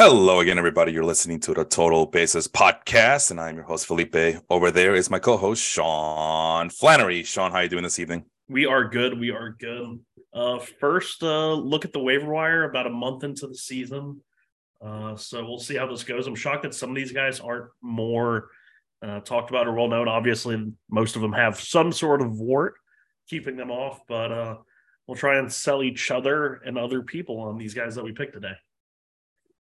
Hello again, everybody. You're listening to the Total Bases podcast, and I'm your host Felipe. Over there is my co-host Sean Flannery. Sean, how are you doing this evening? We are good. We are good. Uh, first, uh, look at the waiver wire about a month into the season. Uh, so we'll see how this goes. I'm shocked that some of these guys aren't more uh, talked about or well known. Obviously, most of them have some sort of wart keeping them off, but uh, we'll try and sell each other and other people on these guys that we picked today.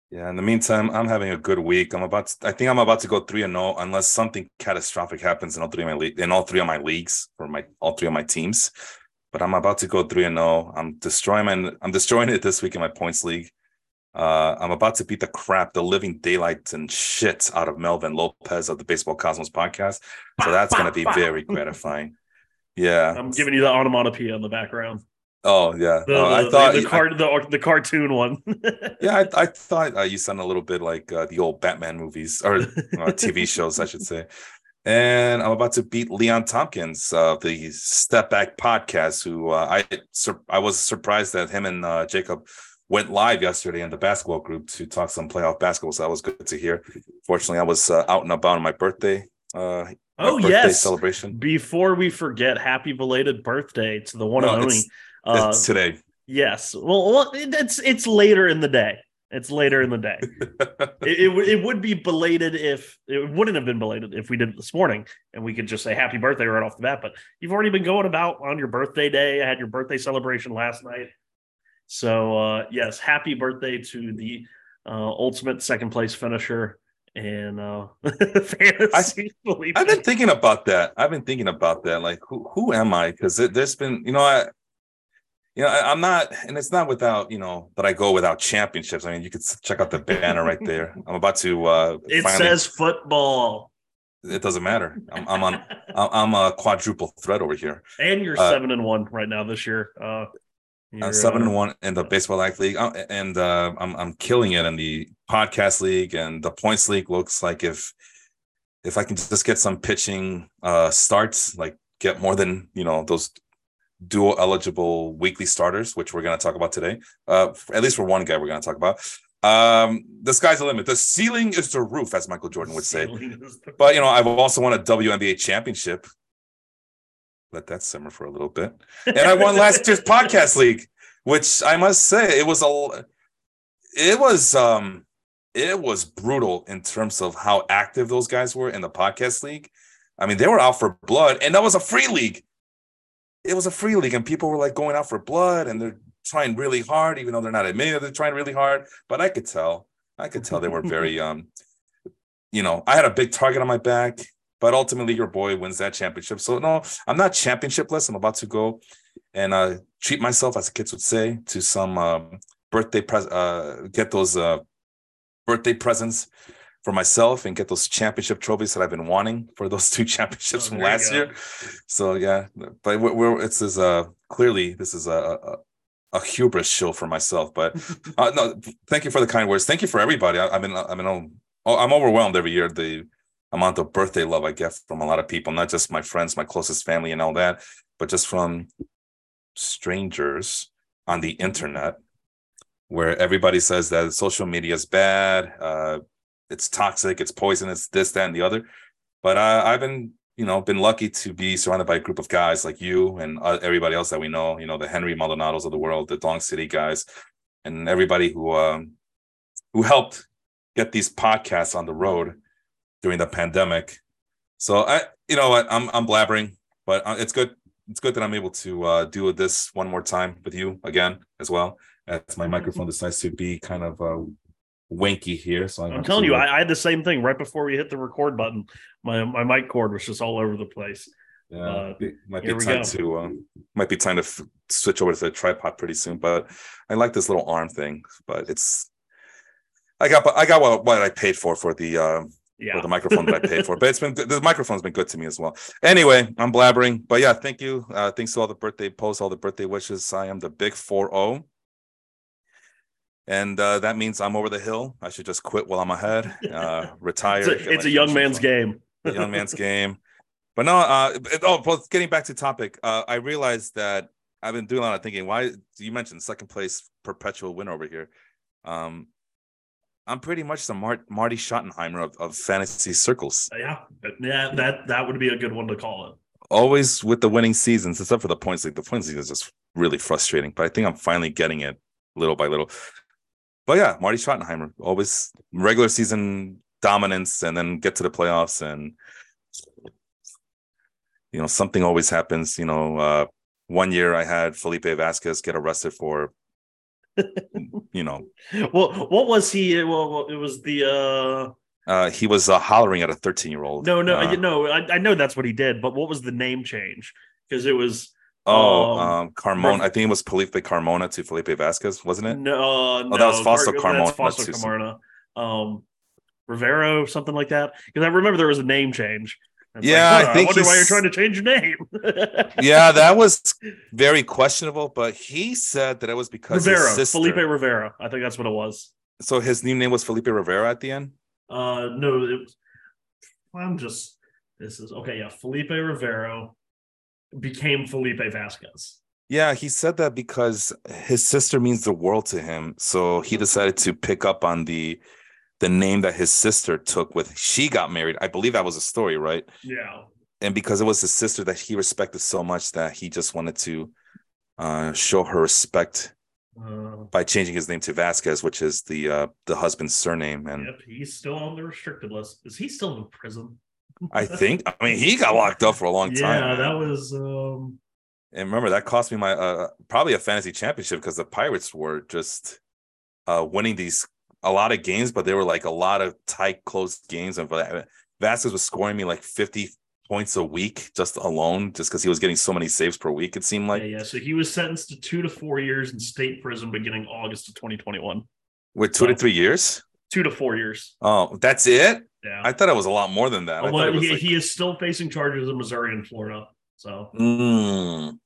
Yeah. In the meantime, I'm having a good week. I'm about. To, I think I'm about to go three and zero unless something catastrophic happens in all three of my le- in all three of my leagues for my all three of my teams. But I'm about to go three and zero. I'm destroying my. I'm destroying it this week in my points league. Uh, I'm about to beat the crap, the living daylight and shit out of Melvin Lopez of the Baseball Cosmos podcast. So that's going to be very gratifying. Yeah, I'm giving you the onomatopoeia in the background. Oh yeah, The, uh, the, I thought the, the, card, the, the cartoon one. yeah, I, I thought uh, you sound a little bit like uh, the old Batman movies or uh, TV shows, I should say. And I'm about to beat Leon Tompkins of the Step Back podcast, who uh, I sur- I was surprised that him and uh, Jacob went live yesterday in the basketball group to talk some playoff basketball. So that was good to hear. Fortunately, I was uh, out and about on my birthday. Uh, my oh yes! celebration. Before we forget, happy belated birthday to the one No, and only. Uh, it's today. yes. Well, well, it's it's later in the day. It's later in the day. it, it, would- it would be belated if it wouldn't have been belated if we did it this morning and we could just say happy birthday right off the bat. But you've already been going about on your birthday day. I had your birthday celebration last night. So uh yes, happy birthday to the uh ultimate second place finisher and uh fantasy Felipe. I've been thinking about that. I've been thinking about that. Like, who who am I? Because there's been, you know, I, you know, I, I'm not, and it's not without, you know, that I go without championships. I mean, you could check out the banner right there. I'm about to. uh it finally- says football. it doesn't matter. I'm, I'm on. I'm a quadruple threat over here. And you're Uh, seven and one right now this year. Uh I'm seven uh, and one in the baseball life league, Uh, and uh, I'm I'm killing it in the podcast league and the points league. Looks like if if I can just get some pitching uh starts, like get more than you know those dual eligible weekly starters, which we're going to talk about today. Uh, at least for one guy, we're going to talk about. Um, the sky's the limit. The ceiling is the roof, as Michael Jordan would say. ceiling is the- But you know, I've also won a WNBA championship. Let that simmer for a little bit. And I won last year's podcast league, which I must say it was a it was um it was brutal in terms of how active those guys were in the podcast league. I mean, they were out for blood, and that was a free league. It was a free league, and people were like going out for blood, and they're trying really hard, even though they're not admitting that they're trying really hard. But I could tell, I could tell they were very um, you know, I had a big target on my back, but ultimately your boy wins that championship. So no, I'm not championshipless. I'm about to go and uh treat myself, as the kids would say, to some um birthday pres uh get those uh birthday presents for myself and get those championship trophies that I've been wanting for those two championships Oh, from last year. So yeah, but we're, we're it's is uh clearly this is a, a a hubris show for myself, but uh, no, thank you for the kind words. Thank you for everybody. I, been, I've been, oh, I'm overwhelmed every year. The amount of birthday love I get from a lot of people, not just my friends, my closest family, and all that, but just from strangers on the internet, where everybody says that social media is bad, uh, it's toxic, it's poisonous, this, that, and the other. But I've been, you know, been lucky to be surrounded by a group of guys like you and uh, everybody else that we know. You know, the Henry Maldonados of the world, the Dong City guys, and everybody who um, who helped get these podcasts on the road during the pandemic. So I, you know what, I'm I'm blabbering, but uh, it's good. It's good that I'm able to uh, do this one more time with you again as well. As my microphone decides to be kind of uh, winky here, so I I'm telling you, I, I had the same thing right before we hit the record button. My my mic cord was just all over the place. Yeah, Uh, might be time to um, might be time to f- switch over to the tripod pretty soon. But I like this little arm thing. But it's I got I got what, what I paid for for the um, Yeah. for the microphone that I paid for. But it's been. The microphone's been good to me as well. Anyway, I'm blabbering. But yeah, thank you. Uh, thanks to all the birthday posts, all the birthday wishes. I am the big four zero. And uh, that means I'm over the hill. I should just quit while I'm ahead, uh, retire. It's a, it's a young man's game. the young man's game. But no, uh, oh, well, getting back to topic, uh, I realized that I've been doing a lot of thinking. Why do you mentioned second place perpetual win over here? Um, I'm pretty much the Mar- Marty Schottenheimer of, of fantasy circles. Yeah, yeah, that that would be a good one to call it. Always with the winning seasons, except for the points league. The points league is just really frustrating, but I think I'm finally getting it little by little. But yeah, Marty Schottenheimer, always regular season dominance, and then get to the playoffs, and you know something always happens. You know, uh, one year I had Felipe Vasquez get arrested for, you know, Well, what was he? Well, it was the uh uh, he was uh, hollering at a 13 year old. no, no, Uh. I, I know that's what he did, but what was the name change? Because it was Oh, Um, um, Carmona. I think it was Felipe Carmona to Felipe Vasquez, wasn't it? no, no, Oh, that was Fausto Car- Carmona, That's Fausto. Carmona. Um, Rivero, something like that. Because I remember there was a name change. Yeah, like, I think wonder why you're trying to change your name. Yeah, that was very questionable, but he said that it was because Rivera, sister- Felipe Rivera. I think that's what it was. So his new name was Felipe Rivera at the end. Uh, no, it was. I'm just. This is okay. Yeah, Felipe Rivero became Felipe Vasquez. Yeah, he said that because his sister means the world to him, so he decided to pick up on the the name that his sister took with she got married. I believe that was a story, right? Yeah. and because it was his sister that he respected so much that he just wanted to uh, show her respect Uh, by changing his name to Vasquez, which is the uh, the husband's surname. And yep, he's still on the restricted list. Is he still in prison? I think, I mean, he got locked up for a long time. yeah, that was. um and remember that cost me my uh, probably a fantasy championship because the Pirates were just uh, winning these a lot of games, but they were like a lot of tight, close games. And Vasquez was scoring me like fifty points a week just alone, just because he was getting so many saves per week. It seemed like yeah, yeah. So he was sentenced to two to four years in state prison beginning August of 2021. with two to three years. Two to four years. Oh, that's it. Yeah. I thought it was a lot more than that. Well, thought it was he, like- he is still facing charges in Missouri and Florida. So, Mm.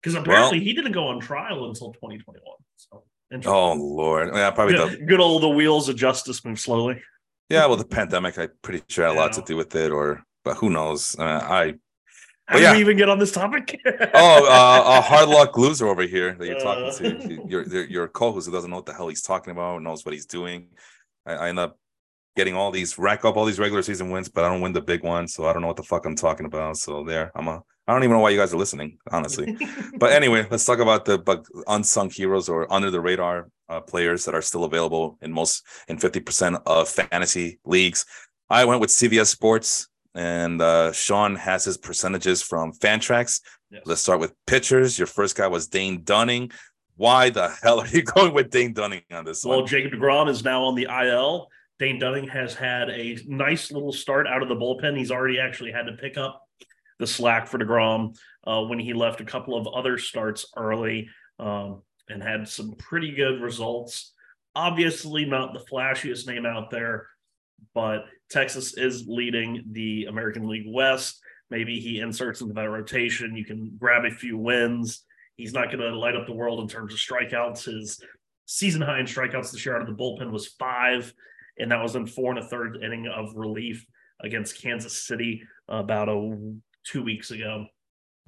because apparently he didn't go on trial until 2021. So. Oh Lord, yeah, probably the good, good old the wheels of justice move slowly. yeah. Well, the pandemic, I'm pretty sure had a lot to do with it, or but who knows? Uh, I How did we even get on this topic? oh, uh, a hard luck loser over here that you're talking Uh. to. Your your, your co-host who doesn't know what the hell he's talking about, knows what he's doing. I, I end up getting all these rack up all these regular season wins, but I don't win the big one, so I don't know what the fuck I'm talking about. So there, I'm a. I don't even know why you guys are listening, honestly. but anyway, let's talk about the but unsung heroes or under the radar uh, players that are still available in most in 50% of fantasy leagues. I went with CBS Sports and uh, Sean has his percentages from Fantrax. Yes. Let's start with pitchers. Your first guy was Dane Dunning. Why the hell are you going with Dane Dunning on this Well, one? Jacob DeGrom is now on the IL. Dane Dunning has had a nice little start out of the bullpen. He's already actually had to pick up the slack for DeGrom uh, when he left a couple of other starts early um, and had some pretty good results. Obviously, not the flashiest name out there, but Texas is leading the American League West. Maybe he inserts into that rotation. You can grab a few wins. He's not going to light up the world in terms of strikeouts. His season high in strikeouts this year out of the bullpen was five, and that was in four and a third inning of relief against Kansas City about a two weeks ago.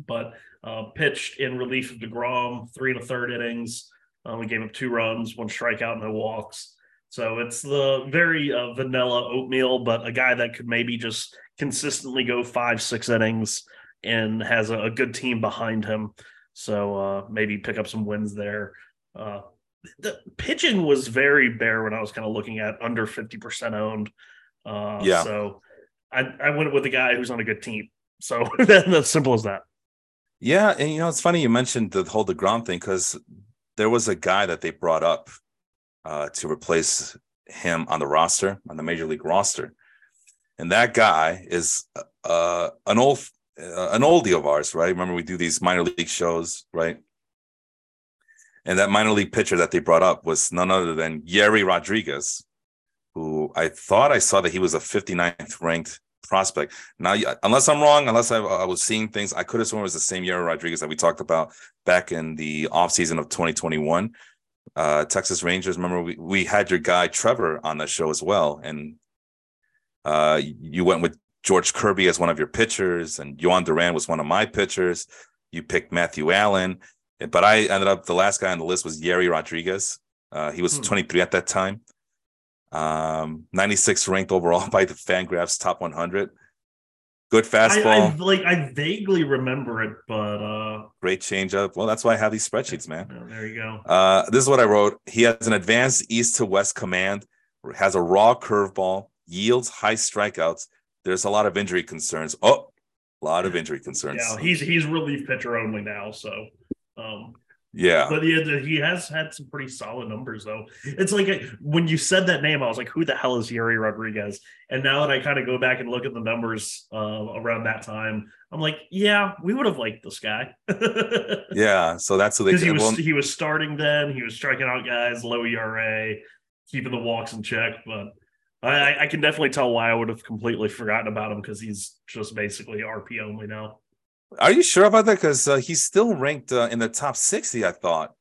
But uh, pitched in relief of Degrom, three and a third innings. Uh, we gave up two runs, one strikeout, no walks. So it's the very uh, vanilla oatmeal, but a guy that could maybe just consistently go five, six innings and has a, a good team behind him. So uh, maybe pick up some wins there. Uh, the pitching was very bare when I was kind of looking at under 50% owned. Uh, Yeah. So I, I went with the guy who's on a good team. So that's simple as that. Yeah, and you know it's funny you mentioned the whole Degrom thing because there was a guy that they brought up uh, to replace him on the roster on the major league roster, and that guy is uh, an old uh, an oldie of ours, right? Remember we do these minor league shows, right? And that minor league pitcher that they brought up was none other than Yerry Rodriguez, who I thought I saw that he was a 59th ranked prospect. Now, unless I'm wrong, unless I, I was seeing things, I could have sworn it was the same Yerry Rodriguez that we talked about back in the offseason of 2021. Uh, Texas Rangers, remember we, we had your guy Trevor on the show as well. And uh, you went with George Kirby as one of your pitchers, and Jhoan Duran was one of my pitchers. You picked Matthew Allan, but I ended up the last guy on the list was Yerry Rodriguez. Uh, he was Hmm. 23 at that time. Um, 96 ranked overall by the Fangraphs top 100. Good I, fastball, I like I vaguely remember it, but uh great changeup. Well, that's why I have these spreadsheets, man. there you go. Uh, this is what I wrote. He has an advanced east to west command, has a raw curveball, yields high strikeouts. There's a lot of injury concerns. Oh, a lot of injury concerns. Yeah, he's he's relief pitcher only now, so um Yeah. but yeah, he has had some pretty solid numbers though. It's like when you said that name, I was like, "Who the hell is Yuri Rodriguez?" And now that I kind of go back and look at the numbers uh, around that time, I'm like, "Yeah, we would have liked this guy." Yeah. So that's who they because he was well, he was starting then. He was striking out guys, low ERA, keeping the walks in check. But I- I can definitely tell why I would have completely forgotten about him because he's just basically RP only now. Are you sure about that? Because uh, he's still ranked uh, in the top 60, I thought,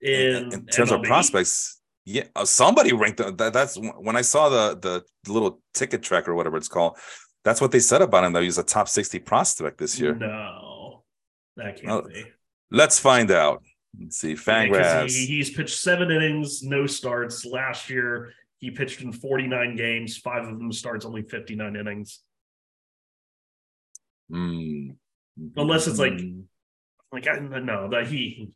In, in terms of prospects. Yeah, uh, somebody ranked the, that. That's when I saw the the little ticket tracker or whatever it's called. That's what they said about him. That he was a top 60 prospect this year. No, that can't be. Let's find out. Let's see. Yeah, Fangraphs. he, he's pitched seven innings, no starts. Last year, he pitched in 49 games, five of them starts, only 59 innings. Hmm. Unless it's like- Hmm. Like I no, that he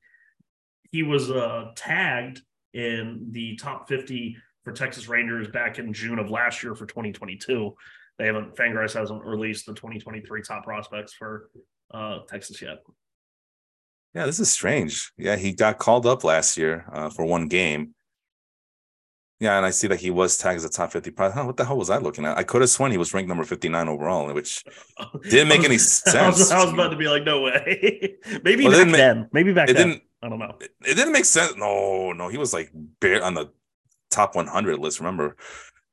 he was uh tagged in the top 50 for Texas Rangers back in June of last year for 2022. They haven't Fangraphs hasn't released the 2023 top prospects for uh Texas yet. Yeah, this is strange. Yeah, he got called up last year uh, for one game. Yeah, and I see that he was tagged as a top 50 pro- huh, What the hell was I looking at? I could have sworn he was ranked number 59 overall, which Didn't make any I was, sense. I was about to be like, no way. Maybe Well, back then. Maybe back it then. I don't know. it didn't make sense. No, no, he was like bare on the top 100 list, remember?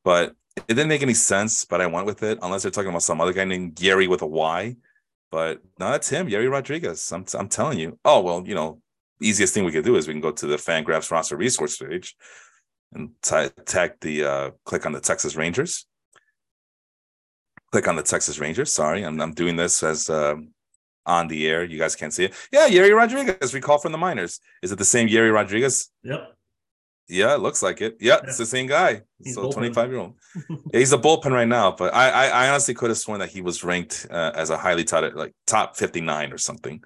But it didn't make any sense, but I went with it, unless they're talking about some other guy named Gary with a Y. But no, that's him, Gary Rodriguez. I'm, I'm telling you. Oh, well, you know, easiest thing we could do is we can go to the Fangraphs roster resource page and ta- tag the, uh, click on the Texas Rangers. Click on the Texas Rangers. Sorry, I'm, I'm doing this as um, on the air. You guys can't see it. Yeah, Yerry Rodriguez, recall from the minors. Is it the same Yerry Rodriguez? Yep. Yeah, it looks like it. Yeah, it's the same guy. He's so 25 year old. Yeah, he's a bullpen right now, but I, I, I honestly could have sworn that he was ranked uh, as a highly touted, like top 59 or something.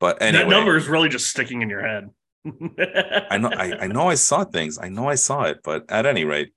But anyway, That number is really just sticking in your head. I know, I, I know, I saw things. I know I saw it, but at any rate,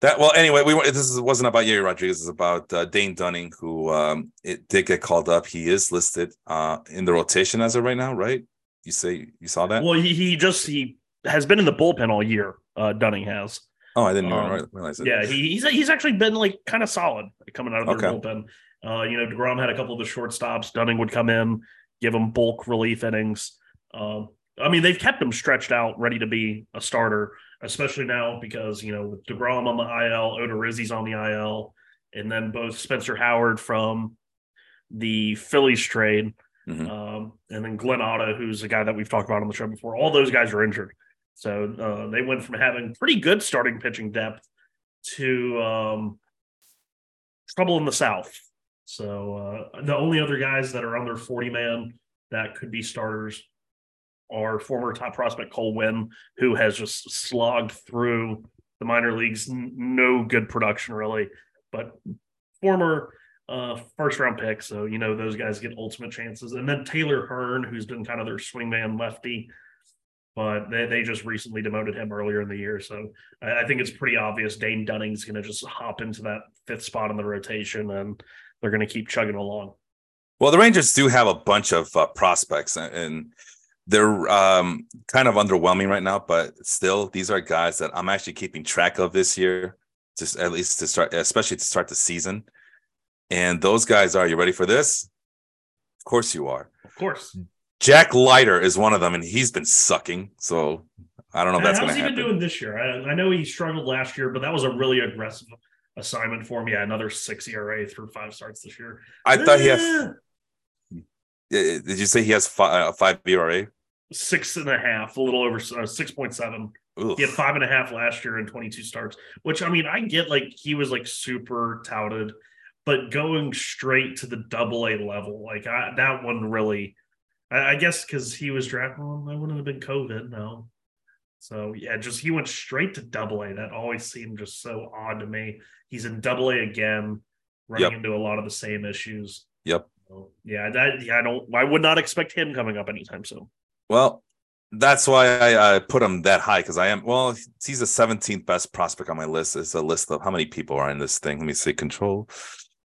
that well. Anyway, we were- this wasn't about Yerry Rodriguez. It's about uh, Dane Dunning, who um, it did get called up. He is listed uh, in the rotation as of right now, right? You say you saw that? Well, he, he just he has been in the bullpen all year. Uh, Dunning has. oh, I didn't um, re- realize it. Yeah, he, he's he's actually been like kind of solid coming out of the Okay. bullpen. Uh, you know, Degrom had a couple of the shortstops. Dunning would come in, give him bulk relief innings. Um, I mean, they've kept him stretched out, ready to be a starter, especially now because you know with Degrom on the IL, Odorizzi's on the IL, and then both Spencer Howard from the Phillies trade, Mhm. um, and then Glenn Otto, who's a guy that we've talked about on the show before. All those guys are injured, so uh, they went from having pretty good starting pitching depth to um, trouble in the South. So uh, the only other guys that are under 40 man that could be starters are former top prospect Cole Winn, who has just slogged through the minor leagues, n- no good production really, but former uh, first round pick. So, you know, those guys get ultimate chances. And then Taylor Hearn, who's been kind of their swingman lefty, but they, they just recently demoted him earlier in the year. So I, I think it's pretty obvious Dane Dunning's going to just hop into that fifth spot in the rotation and they're going to keep chugging along. Well, the Rangers do have a bunch of uh, prospects, and- and they're um, kind of underwhelming right now. But still, these are guys that I'm actually keeping track of this year, just at least to start, especially to start the season. And those guys are. You ready for this? Of course you are. Of course. Jack Leiter is one of them, and he's been sucking. So I don't know if that's How's going to he been doing this year? I, I know he struggled last year, but that was a really aggressive assignment for him. Yeah, another six ERA through five starts this year. I thought he had. Eh, Did you say he has five, uh, five ERA? six and a half, a little over uh, six point seven. Oof. He had five and a half last year and 22 starts, which I mean, I get like he was like super touted, but going straight to the double A level, like I, that one really, I, I guess because he was drafted, well, that wouldn't have been COVID. No, So yeah, just he went straight to double A. That always seemed just so odd to me. He's in double A again, running Yep. into a lot of the same issues. Yep. So, yeah, that yeah, I don't I would not expect him coming up anytime soon. Well, that's why I, I put him that high because I am. Well, he's the 17th best prospect on my list. It's a list of how many people are in this thing. Let me see. Control.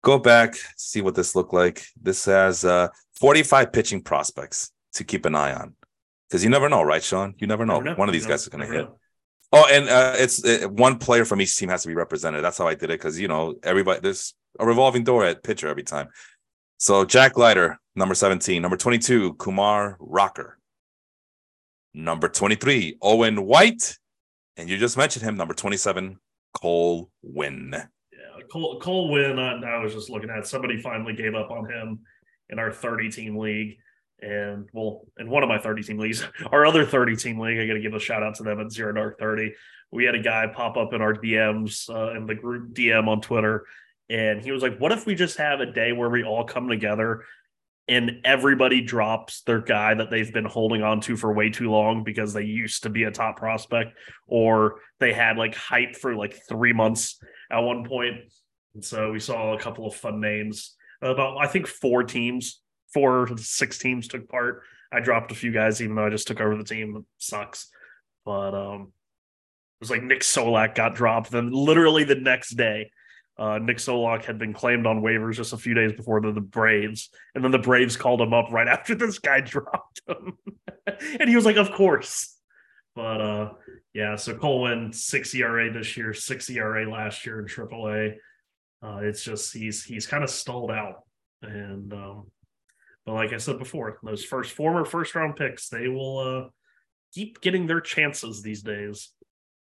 Go back, see what this looked like. This has uh 45 pitching prospects to keep an eye on. Because you never know, right, Sean? You never know. Never know. One of these guys is going to hit. know. Oh, and uh, it's uh, one player from each team has to be represented. That's how I did it because you know everybody. There's a revolving door at pitcher every time. So Jack Leiter, number seventeen, number twenty-two, Kumar Rocker, number twenty-three, Owen White, and you just mentioned him, number twenty-seven, Cole Winn. Yeah, Cole Cole Winn. I, I was just looking at somebody finally gave up on him in our 30 team league. And well, in one of my 30 team leagues, our other 30 team league, I got to give a shout out to them at Zero Dark 30. We had a guy pop up in our DMs uh, in the group DM on Twitter, and he was like, "What if we just have a day where we all come together and everybody drops their guy that they've been holding on to for way too long because they used to be a top prospect or they had like hype for like three months at one point. And so we saw a couple of fun names. About I think four teams, four six teams took part. I dropped a few guys, even though I just took over the team. It sucks. But um it was like Nick Solak got dropped. Then literally the next day, uh, Nick Solak had been claimed on waivers just a few days before the, the Braves, and then the Braves called him up right after this guy dropped him, and he was like, "Of course." But uh, yeah, so Cole Winn six ERA this year, six ERA last year in AAA. Uh, it's just he's he's kind of stalled out, and um, but like I said before, those first former first round picks, they will uh, keep getting their chances these days.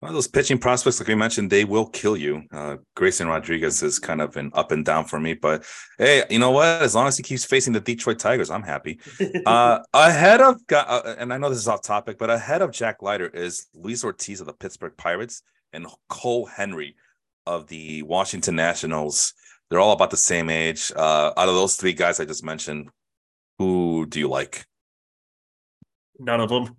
One of those pitching prospects, like we mentioned, they will kill you. Uh, Grayson Rodriguez is kind of an up and down for me, but hey, you know what? As long as he keeps facing the Detroit Tigers, I'm happy. Uh, ahead of, uh, and I know this is off topic, but ahead of Jack Leiter is Luis Ortiz of the Pittsburgh Pirates and Cole Henry of the Washington Nationals. They're all about the same age. Uh, out of those three guys I just mentioned, who do you like? None of them.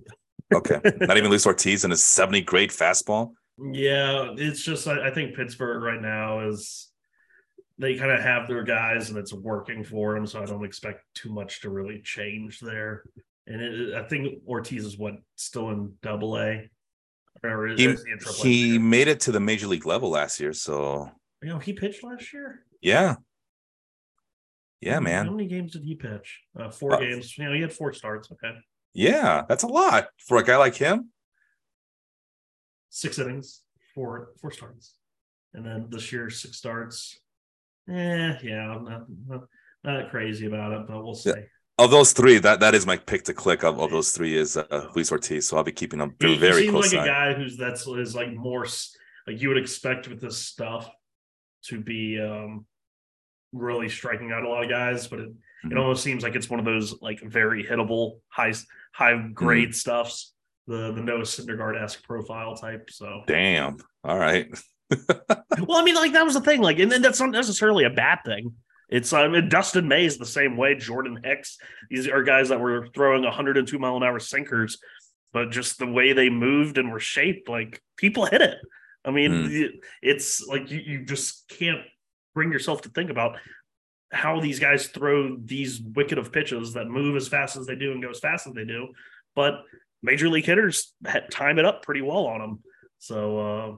Okay, not even Luis Ortiz and his 70 grade fastball. Yeah, it's just I, I think Pittsburgh right now is they kind of have their guys and it's working for them, so I don't expect too much to really change there. And it, I think Ortiz is what still in Double A. Or is, He, is he in Triple A he made it to the major league level last year, so you know he pitched last year. yeah, yeah, man. How many games did he pitch? Uh, four Uh, games. You know, he had four starts. Okay, yeah, that's a lot for a guy like him. six innings, four four starts, and then this year six starts. Eh, yeah, I'm not, not not crazy about it, but we'll see. Yeah. Of those three, that that is my pick to click. Of, of those three is uh, Luis Ortiz, so I'll be keeping him very seems close. like a guy who's that's is like more like you would expect with this stuff to be um really striking out a lot of guys, but it, it Mhm. almost seems like it's one of those like very hittable high high grade Mm-hmm. stuffs. The the Noah Syndergaard esque profile type. So Damn. All right. well, I mean, like that was the thing. Like, and then that's not necessarily a bad thing. It's I mean, Dustin May's the same way. Jordan Hicks. These are guys that were throwing 102 mile an hour sinkers, but just the way they moved and were shaped, like people hit it. I mean, it- it's like you, you just can't bring yourself to think about how these guys throw these wicked of pitches that move as fast as they do and go as fast as they do. But major league hitters time it up pretty well on them. So uh,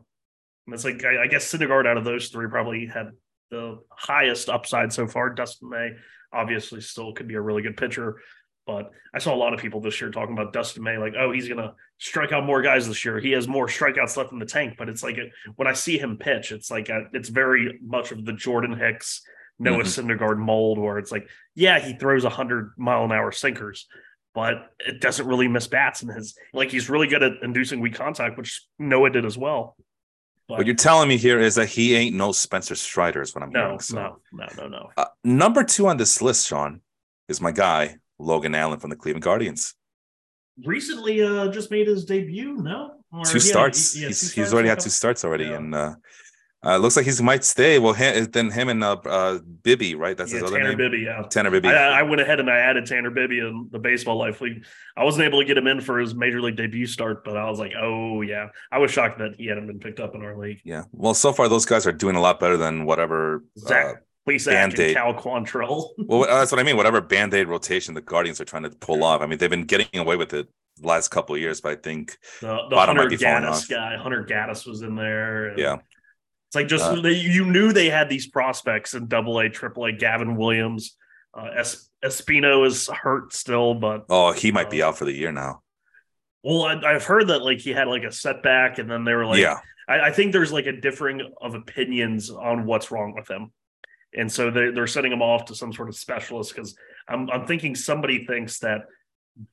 it's like I, I guess Syndergaard out of those three probably had the highest upside so far. Dustin May obviously still could be a really good pitcher, but I saw a lot of people this year talking about Dustin May like, oh, he's gonna strike out more guys this year. He has more strikeouts left in the tank. But it's like when I see him pitch, it's like a, it's very much of the Jordan Hicks. Noah Syndergaard mold, where it's like, yeah, he throws a hundred mile an hour sinkers, but it doesn't really miss bats. And his like he's really good at inducing weak contact, which Noah did as well. But What you're telling me here is that he ain't no Spencer Strider, is what I'm no, hearing. So. no, no, no, no. Uh, number two on this list, Sean, is my guy Logan Allen from the Cleveland Guardians. Recently, uh, just made his debut. No, Or Two he had- starts. he- he had he's two he's already had two starts already, Yeah. and uh, Uh, looks like he might stay. Well, him, then him and uh, uh, Bibee, right? That's Yeah, his other Tanner name. Bibee, yeah. Tanner Bibee. I, I went ahead and I added Tanner Bibee in the baseball life league. I wasn't able to get him in for his major league debut start, but I was like, oh yeah. I was shocked that he hadn't been picked up in our league. yeah. Well, so far those guys are doing a lot better than whatever. Uh, Zach and Band-Aid. Cal Quantrill. well, that's what I mean. Whatever band aid rotation the Guardians are trying to pull off. I mean, they've been getting away with it the last couple of years, but I think The, the Bottom might Hunter Gaddis off. guy, Hunter Gaddis was in there. and yeah, It's like just Uh, they, you knew they had these prospects in double A, triple A. Gavin Williams, uh, es- Espino is hurt still, but Oh, he might be out for the year now. well, I, I've heard that like he had like a setback, and then they were like, yeah, I, I think there's like a differing of opinions on what's wrong with him, and so they're they're sending him off to some sort of specialist because I'm I'm thinking somebody thinks that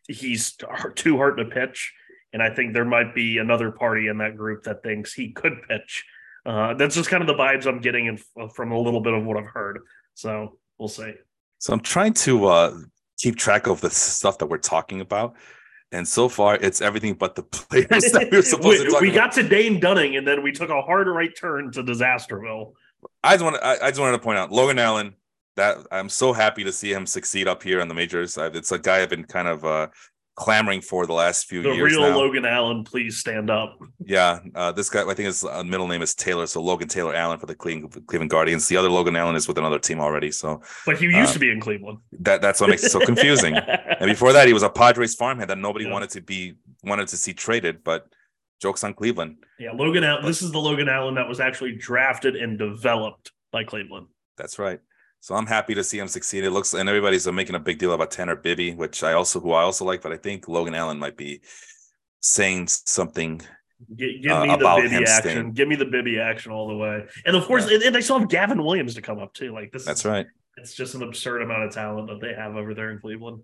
he's too hard to pitch, and I think there might be another party in that group that thinks he could pitch. Uh, that's just kind of the vibes I'm getting in, from a little bit of what I've heard. So we'll see. So I'm trying to uh, keep track of the stuff that we're talking about, and so far it's everything but the players that we were supposed to we, talk we about. got to Dane Dunning, and then we took a hard right turn to Disasterville. I just want to, I, I just wanted to point out Logan Allen. That I'm so happy to see him succeed up here in the majors. It's a guy I've been kind of uh, clamoring for the last few The years The real now. Logan Allen, please stand up. Yeah, uh, this guy, I think his uh, middle name is Taylor, so Logan Taylor Allen for the Cleveland, Cleveland Guardians. The other Logan Allen is with another team already, so But he used Uh, to be in Cleveland. that that's what makes it so confusing. and before that, he was a Padres farmhand that nobody Yeah. wanted to be wanted to see traded. But jokes on Cleveland. Yeah, Logan Allen. This is the Logan Allen that was actually drafted and developed by Cleveland. That's right. So I'm happy to see him succeed. It looks and everybody's making a big deal about Tanner Bibee, which I also who I also like, but I think Logan Allen might be saying something. Gi- give Uh, me the about Bibee action. staying. Give me the Bibee action all the way. And of course, and, and they still have Gavin Williams to come up too. Like this. That's is, right. It's just an absurd amount of talent that they have over there in Cleveland.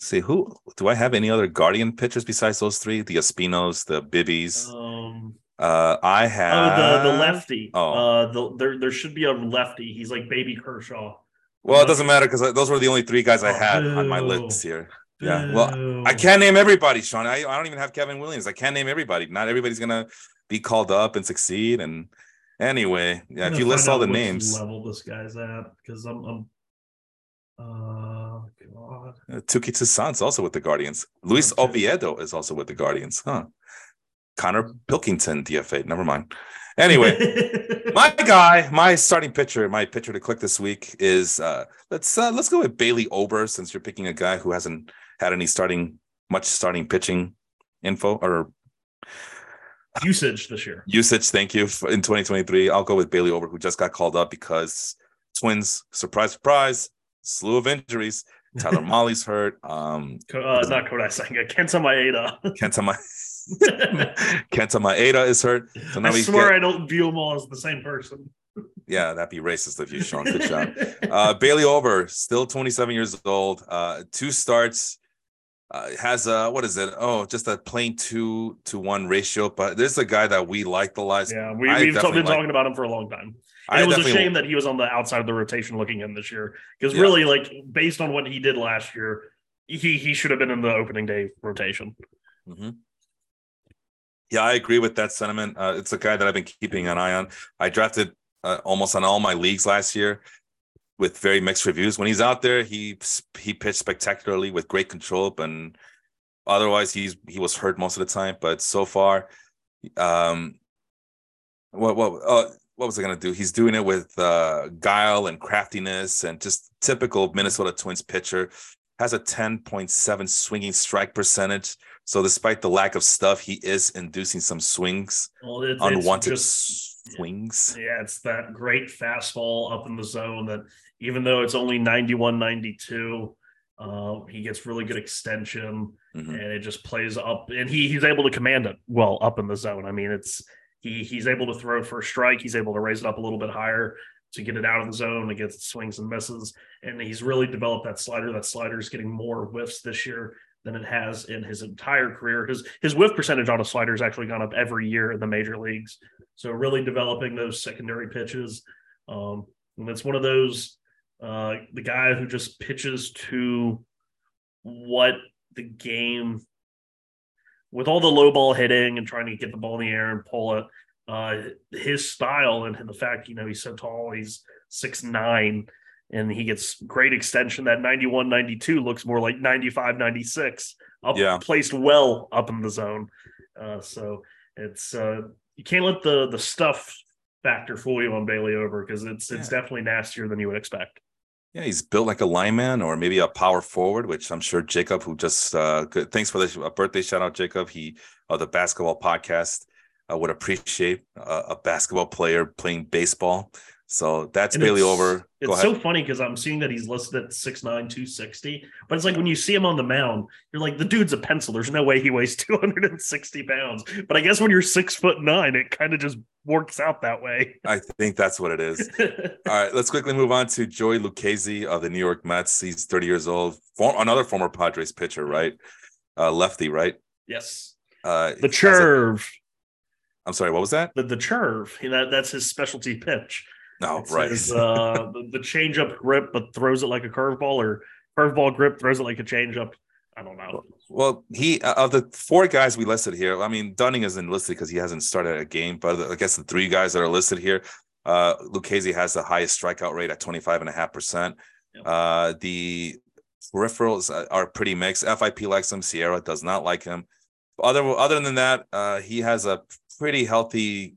See who do I have any other Guardian pitchers besides those three? The Espinos, the Bibees. Um, Uh, I oh, have the the lefty. Oh. uh, the, there there should be a lefty. He's like Baby Kershaw. Well, it doesn't matter because those were the only three guys I Oh, had on my list here. Yeah, well, I can't name everybody, Sean. I, I don't even have Kevin Williams. I can't name everybody. Not everybody's gonna be called up and succeed. And anyway, yeah, if you list all the names, level this guy's at because I'm, I'm uh God. uh, Touki Toussaint's also with the Guardians. Luis Oviedo is also with the Guardians. Huh? Konnor Pilkington, DFA. Never mind. Anyway, my guy, my starting pitcher, my pitcher to click this week is uh let's uh, let's go with Bailey Ober since you're picking a guy who hasn't had any starting much starting pitching info or usage this year. usage. Thank you for, in 2023. I'll go with Bailey Ober, who just got called up because Twins, surprise, surprise, slew of injuries. Tyler Mahle's hurt. Um, Uh, not Kodai Senga, Kenta Maeda. Kenta, Ma- Kenta Maeda is hurt. So now I swear get, I don't view them all as the same person. yeah, that'd be racist of you, Sean. Good job. Uh, Bailey Ober, still 27 years old, uh, two starts, uh, has a what is it? Oh, just a plain two to one ratio. But this is a guy that we like the last. yeah, we, we've been like- talking about him for a long time. And it was a shame that he was on the outside of the rotation looking in this year because Yeah. really, like based on what he did last year, he he should have been in the opening day rotation. Mhm. Yeah, I agree with that sentiment. Uh, it's a guy that I've been keeping an eye on. I drafted uh, almost on all my leagues last year with very mixed reviews. When he's out there, he he pitched spectacularly with great control, and otherwise he's he was hurt most of the time. But so far, um, what what uh, what was I gonna do? He's doing it with uh, guile and craftiness, and just typical Minnesota Twins pitcher. Has a ten point seven swinging strike percentage. So despite the lack of stuff, he is inducing some swings, Well, it, unwanted just swings. yeah, it's that great fastball up in the zone that even though it's only 91, 92, uh, he gets really good extension. Mhm. and it just plays up and he he's able to command it well up in the zone. I mean, it's he he's able to throw it for a strike, he's able to raise it up a little bit higher to get it out of the zone against swings and misses. And he's really developed that slider. That slider is getting more whiffs this year than it has in his entire career. His his whiff percentage on a slider has actually gone up every year in the major leagues. So really developing those secondary pitches. Um, and it's one of those uh, the guy who just pitches to what the game with all the low ball hitting and trying to get the ball in the air and pull it. uh, his style and the fact, you know, he's so tall, he's six nine, and he gets great extension. That 91 92 looks more like 95 96, up, Yeah. placed well up in the zone. Uh, so it's, uh, you can't let the the stuff factor fool you on Bailey Ober because it's it's Yeah. definitely nastier than you would expect. Yeah, he's built like a lineman or maybe a power forward, which I'm sure Jacob, who just uh, thanks for the uh, birthday shout out, Jacob. He of the basketball podcast uh, would appreciate uh, a basketball player playing baseball. So that's And Bailey it's- over. Go It's ahead. so funny because I'm seeing that he's listed at 6'9, 260. But it's like when you see him on the mound, you're like, the dude's a pencil. There's no way he weighs 260 pounds. But I guess when you're six foot nine, it kind of just works out that way. I think that's what it is. All right, let's quickly move on to Joey Lucchesi of the New York Mets. He's 30 years old, For, another former Padres pitcher, right? Uh, lefty, right? yes. Uh, The a- I'm sorry, what was that? The, the churve. That, that's his specialty pitch. No, It's right. uh, the, the change up grip, but throws it like a curveball, or curveball grip, throws it like a change up. I don't know. Well, he uh, of the four guys we listed here. I mean, Dunning isn't listed because he hasn't started a game, but I guess the three guys that are listed here, uh, Lucchesi has the highest strikeout rate at 25 and a half percent. Uh, the peripherals are- are pretty mixed. FIP likes him. SIERA does not like him. Other other than that, uh, he has a pretty healthy.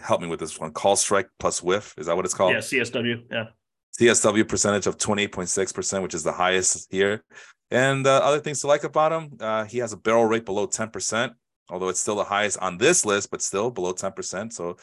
Help me with this one. Call strike plus whiff. Is that what it's called? Yeah, CSW. Yeah. CSW percentage of 28.6%, which is the highest here. And uh, other things to like about him, uh, he has a barrel rate below 10%, although it's still the highest on this list, but still below 10%. So,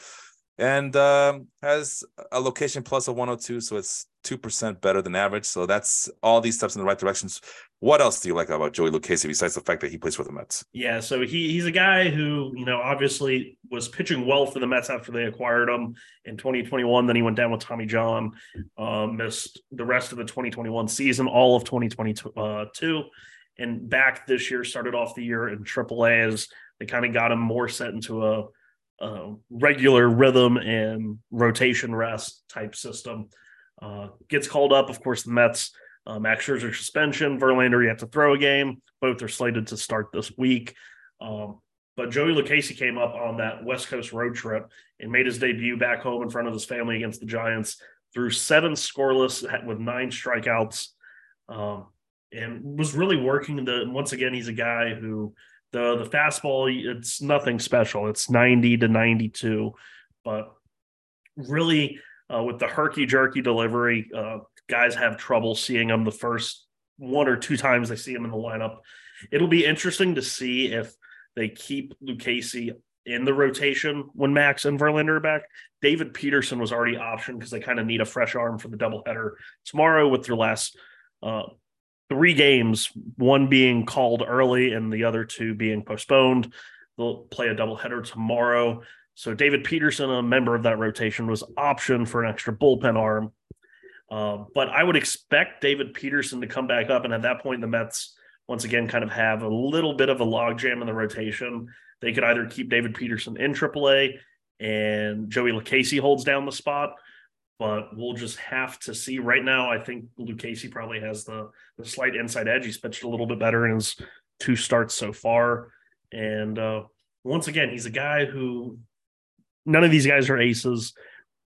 and um, has a location plus of 102, so it's 2% better than average. So that's all these steps in the right directions. What else do you like about Joey Lucchesi besides the fact that he plays for the Mets? Yeah, so he he's a guy who, you know, obviously was pitching well for the Mets after they acquired him in 2021. Then he went down with Tommy John, uh, missed the rest of the 2021 season, all of 2022, uh, and back this year started off the year in AAA as they kind of got him more set into a, a regular rhythm and rotation rest type system. Uh, gets called up, of course, the Mets. Uh, Max Scherzer suspension, Verlander, you have to throw a game. Both are slated to start this week. Um, but Joey Lucchesi came up on that West Coast road trip and made his debut back home in front of his family against the Giants. Threw seven scoreless with nine strikeouts, um, and was really working. The once again, he's a guy who the the fastball it's nothing special. It's ninety to ninety two, but really uh, with the herky jerky delivery, uh, guys have trouble seeing him the first one or two times they see him in the lineup. It'll be interesting to see if they keep Lucchesi in the rotation when Max and Verlander are back. David Peterson was already optioned because they kind of need a fresh arm for the doubleheader tomorrow with their last uh, three games, one being called early and the other two being postponed. They'll play a doubleheader tomorrow. So David Peterson, a member of that rotation, was optioned for an extra bullpen arm. Uh, but I would expect David Peterson to come back up, and at that point, the Mets once again kind of have a little bit of a logjam in the rotation. They could either keep David Peterson in AAA and Joey Lucchesi holds down the spot, but we'll just have to see. Right now, I think Lucchesi probably has the, the slight inside edge. He's pitched a little bit better in his two starts so far. And uh, once again, he's a guy who none of these guys are aces,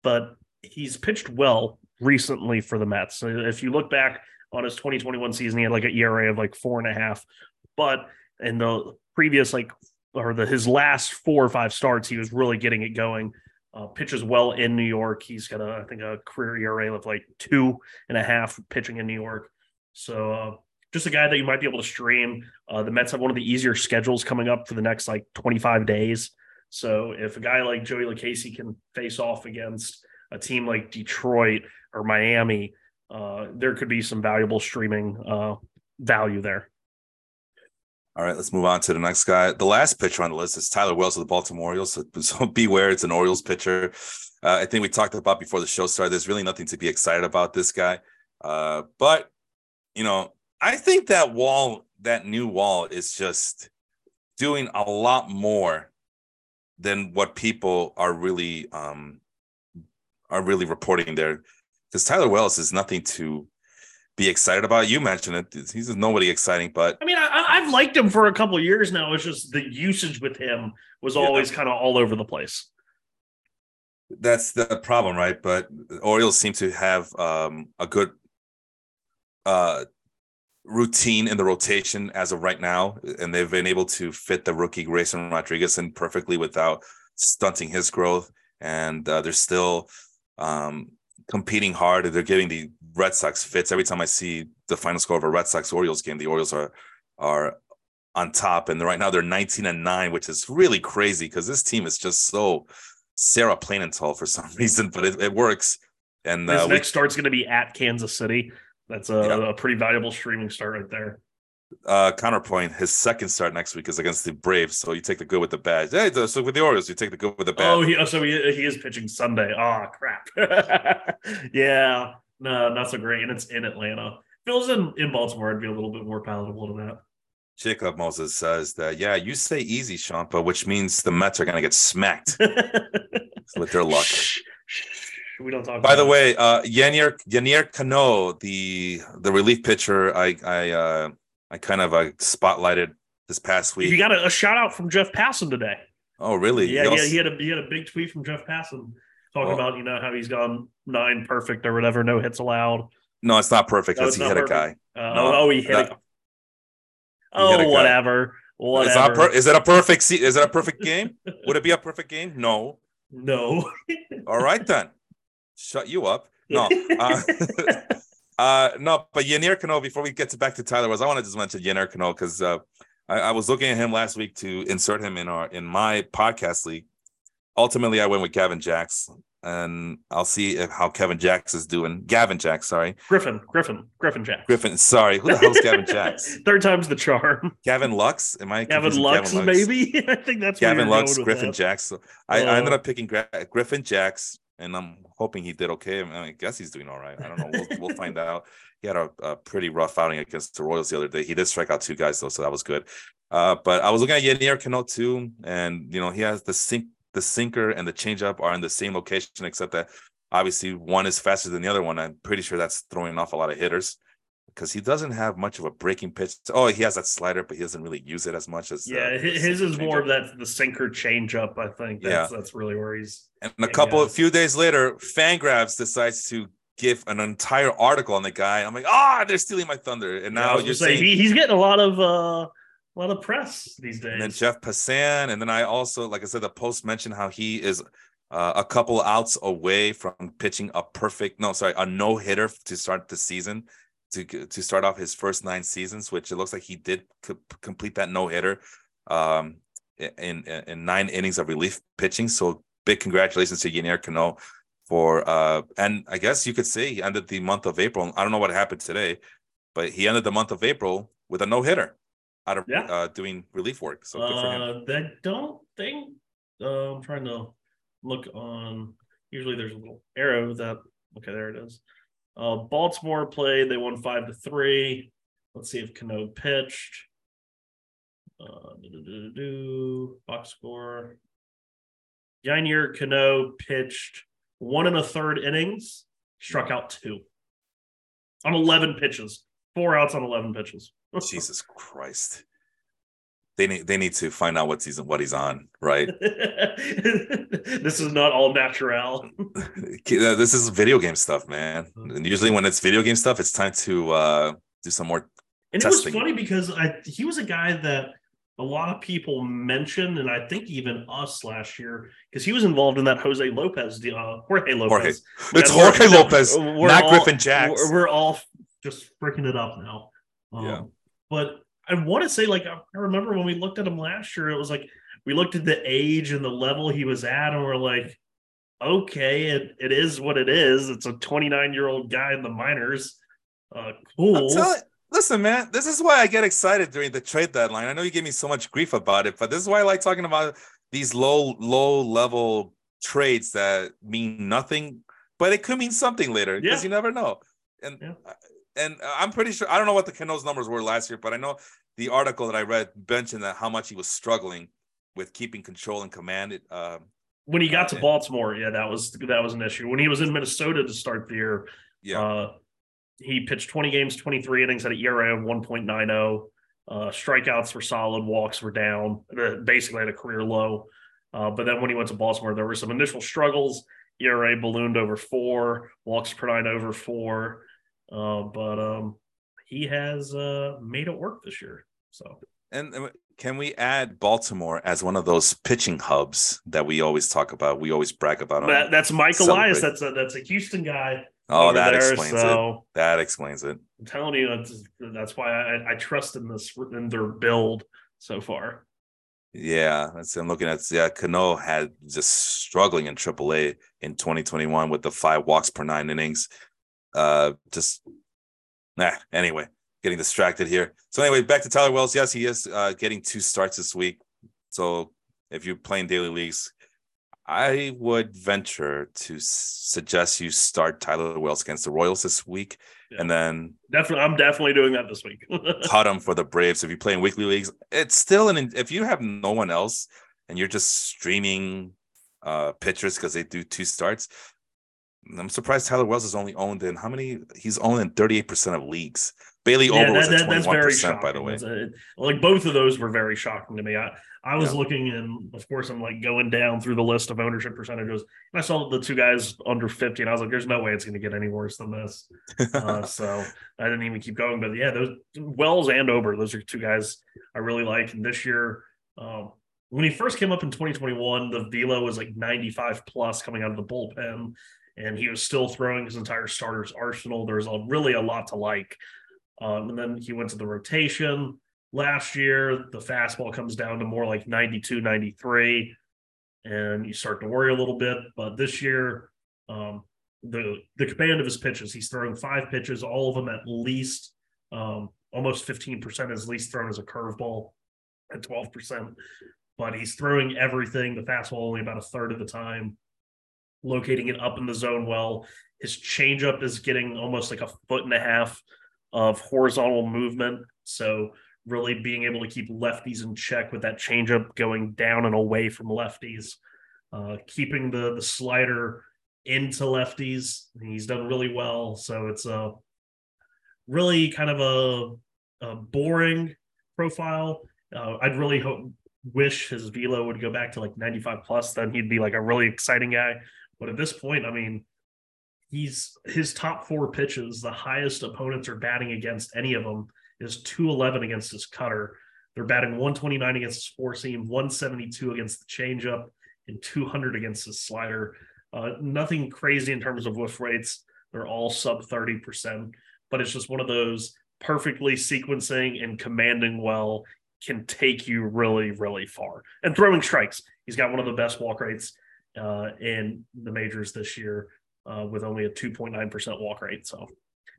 but he's pitched well recently for the Mets. So if you look back on his 2021 season, he had like an ERA of like four and a half. But in the previous, like, or the his last four or five starts, he was really getting it going. Uh, pitches well in New York. He's got a, I think, a career ERA of like two and a half pitching in New York. So uh, just a guy that you might be able to stream. Uh, the Mets have one of the easier schedules coming up for the next like 25 days. So if a guy like Joey Lucchesi can face off against a team like Detroit or Miami, uh, there could be some valuable streaming uh, value there. All right, let's move on to the next guy. The last pitcher on the list is Tyler Wells of the Baltimore Orioles. So, so beware, it's an Orioles pitcher. Uh, I think we talked about before the show started. There's really nothing to be excited about this guy. Uh, but you know, I think that wall, that new wall, is just doing a lot more than what people are really um, are really reporting there. Because Tyler Wells is nothing to be excited about. You mentioned it. He's nobody exciting, but I mean, I, I've liked him for a couple of years now. It's just the usage with him was Yeah. always kind of all over the place. that's the problem, right? But the Orioles seem to have um, a good uh, routine in the rotation as of right now, and they've been able to fit the rookie Grayson Rodriguez in perfectly without stunting his growth. And uh, they're still um, competing hard. And they're giving the Red Sox fits every time I see the final score of a Red Sox Orioles game. The Orioles are are on top, and right now they're 19 and nine, which is really crazy because this team is just so Sarah plain and tall for some reason, but it, it works. And uh, we, next start's going to be at Kansas City. That's a, Yeah. a pretty valuable streaming start right there. Uh, counterpoint, his second start next week is against the Braves. So you take the good with the bad. Hey, so with the Orioles, you take the good with the bad. Oh, he, oh, so he, he is pitching Sunday. Oh, crap. yeah, no, not so great. And it's in Atlanta. If it was in, in Baltimore, it'd be a little bit more palatable to that. Jacob Moses says that, yeah, you say easy, Shampa, which means the Mets are going to get smacked with their luck. We don't talk. By the way, uh, Yennier Yennier Cano, the the relief pitcher, I I uh, I kind of uh, spotlighted this past week. you got a, a shout out from Jeff Passan today. oh, really? Yeah, He yeah, he had a he had a big tweet from Jeff Passan talking Oh. about you know how he's gone nine perfect or whatever, no hits allowed. no, it's not perfect No, because it's he hit a guy. Uh, No, oh, he hit. that- a, he hit a oh, whatever. Whatever. It's not per- is it a perfect se- is it a perfect game? Would it be a perfect game? No. no. All right then. Shut you up. No. Uh, uh no, but Yennier Cano, before we get to back to Tyler was I want to just mention Yennier Cano because uh I, I was looking at him last week to insert him in our in my podcast league. Ultimately, I went with Gavin Jacks, and I'll see if, how Kevin Jacks is doing. Gavin Jacks, sorry. Griffin, Griffin, Griffin Jack. Griffin, sorry. Who the hell's Gavin Jacks? Third time's the charm. Gavin Lux? Am I Gavin confusing Lux, maybe. I think that's Gavin Lux, Griffin that. Jacks. So I, I ended Uh, up picking Gra- Griffin Jax, and I'm hoping he did okay. I, mean, I guess he's doing all right. I don't know. We'll, we'll find out. He had a, a pretty rough outing against the Royals the other day. He did strike out two guys though, so that was good. Uh, but I was looking at Yennier Cano too, and you know he has the sink, the sinker, and the changeup are in the same location, except that obviously one is faster than the other one. I'm pretty sure that's throwing off a lot of hitters because he doesn't have much of a breaking pitch. Oh, he has that slider, but he doesn't really use it as much as Yeah, uh, the his is more of that the sinker changeup. I think that's that's really where he's. And a couple, yeah. a few days later, Fangraphs decides to give an entire article on the guy. I'm like, ah, they're stealing my thunder. And now was you're saying, he, he's getting a lot of uh, a lot of press these days. and then Jeff Passan, and then I also, like I said, the post mentioned how he is uh, a couple outs away from pitching a perfect, no, sorry, a no hitter to start the season. To, to start off his first nine seasons, which it looks like he did co- complete that no hitter um, in, in in nine innings of relief pitching. So big congratulations to Yennier Cano for uh and I guess you could say he ended the month of April. I don't know what happened today, but he ended the month of April with a no hitter out of Yeah. uh doing relief work. So good for him. Uh, I don't think. Uh, I'm trying to look on. Usually, there's a little arrow that. Okay, there it is. Uh, Baltimore played. They won five to three. Let's see if Cano pitched. Uh, box score. Yennier Cano pitched one and a third innings, struck out two on 11 pitches, four outs on 11 pitches. Jesus Christ. They need they need to find out what he's what he's on, right? this is not all natural. this is video game stuff, man. And usually when it's video game stuff, it's time to uh do some more And it was funny because I he was a guy that a lot of people mentioned, and I think even us last year, because he was involved in that Jose Lopez, deal, uh, Jorge Lopez. Jorge. It's Jorge Lopez, we're not all- Griffin Jax. We're, we're all just freaking it up now. Um, Yeah. But I want to say, like, I remember when we looked at him last year, it was like we looked at the age and the level he was at, and we're like, okay, it, it is what it is. It's a 29 year old guy in the minors. Uh, cool. listen, man, this is why I get excited during the trade deadline. I know you gave me so much grief about it, but this is why I like talking about these low, low level trades that mean nothing, but it could mean something later because Yeah. you never know. And Yeah. And I'm pretty sure I don't know what the Cano's numbers were last year, but I know the article that I read mentioned that how much he was struggling with keeping control and command. It um, when he got to. Baltimore, yeah, that was that was an issue. When he was in Minnesota to start the year, yeah. uh, he pitched 20 games, 23 innings at an ERA of 1.90. Uh, strikeouts were solid, walks were down, uh, basically at a career low. Uh, but then when he went to Baltimore, there were some initial struggles. ERA ballooned over four, walks per nine over four. Uh, but um, he has uh, made it work this year. So, and can we add Baltimore as one of those pitching hubs that we always talk about? We always brag about. That, that's Mike Elias. That's a that's a Houston guy. Oh, that there, explains so it. That explains it. I'm telling you, that's, that's why I, I trust in this in their build so far. Yeah, that's I'm looking at. Yeah, Cano had just struggling in AAA in 2021 with the five walks per nine innings. Uh, just nah. Anyway, getting distracted here. So anyway, back to Tyler Wells. Yes, he is uh, getting two starts this week. So if you're playing daily leagues, I would venture to suggest you start Tyler Wells against the Royals this week, yeah. and then definitely, I'm definitely doing that this week. cut him for the Braves. If you play in weekly leagues, it's still an. If you have no one else and you're just streaming uh pitchers because they do two starts, I'm surprised Tyler Wells is only owned in how many? He's owned in 38 percent of leagues. Bailey yeah, Ober was that, at 21 percent, by the way. A, like both of those were very shocking to me. I I was yeah. looking, and of course, I'm like going down through the list of ownership percentages, and I saw the two guys under 50, and I was like, "There's no way it's going to get any worse than this." uh, so I didn't even keep going. But yeah, those Wells and Ober, those are two guys I really like. And this year, um, when he first came up in 2021, the velo was like 95 plus coming out of the bullpen, and he was still throwing his entire starters arsenal. There's a, really a lot to like. Um, and then he went to the rotation last year. The fastball comes down to more like 92, 93, and you start to worry a little bit. But this year, um, the the command of his pitches, he's throwing five pitches, all of them at least um, almost 15% is least thrown as a curveball at 12%. But he's throwing everything, the fastball only about a third of the time, locating it up in the zone well. His changeup is getting almost like a foot and a half of horizontal movement. So really being able to keep lefties in check with that changeup going down and away from lefties, uh, keeping the the slider into lefties. He's done really well. So it's a really kind of a, a boring profile. Uh, I'd really hope wish his velo would go back to like 95 plus. Then he'd be like a really exciting guy. But at this point, I mean, he's his top four pitches, the highest opponents are batting against any of them is 211 against his cutter. They're batting 129 against his four seam, 172 against the changeup, and 200 against his slider. Uh, nothing crazy in terms of whiff rates. They're all sub 30%, but it's just one of those perfectly sequencing and commanding well can take you really, really far. And throwing strikes. He's got one of the best walk rates uh, in the majors this year uh, with only a 2.9% walk rate. So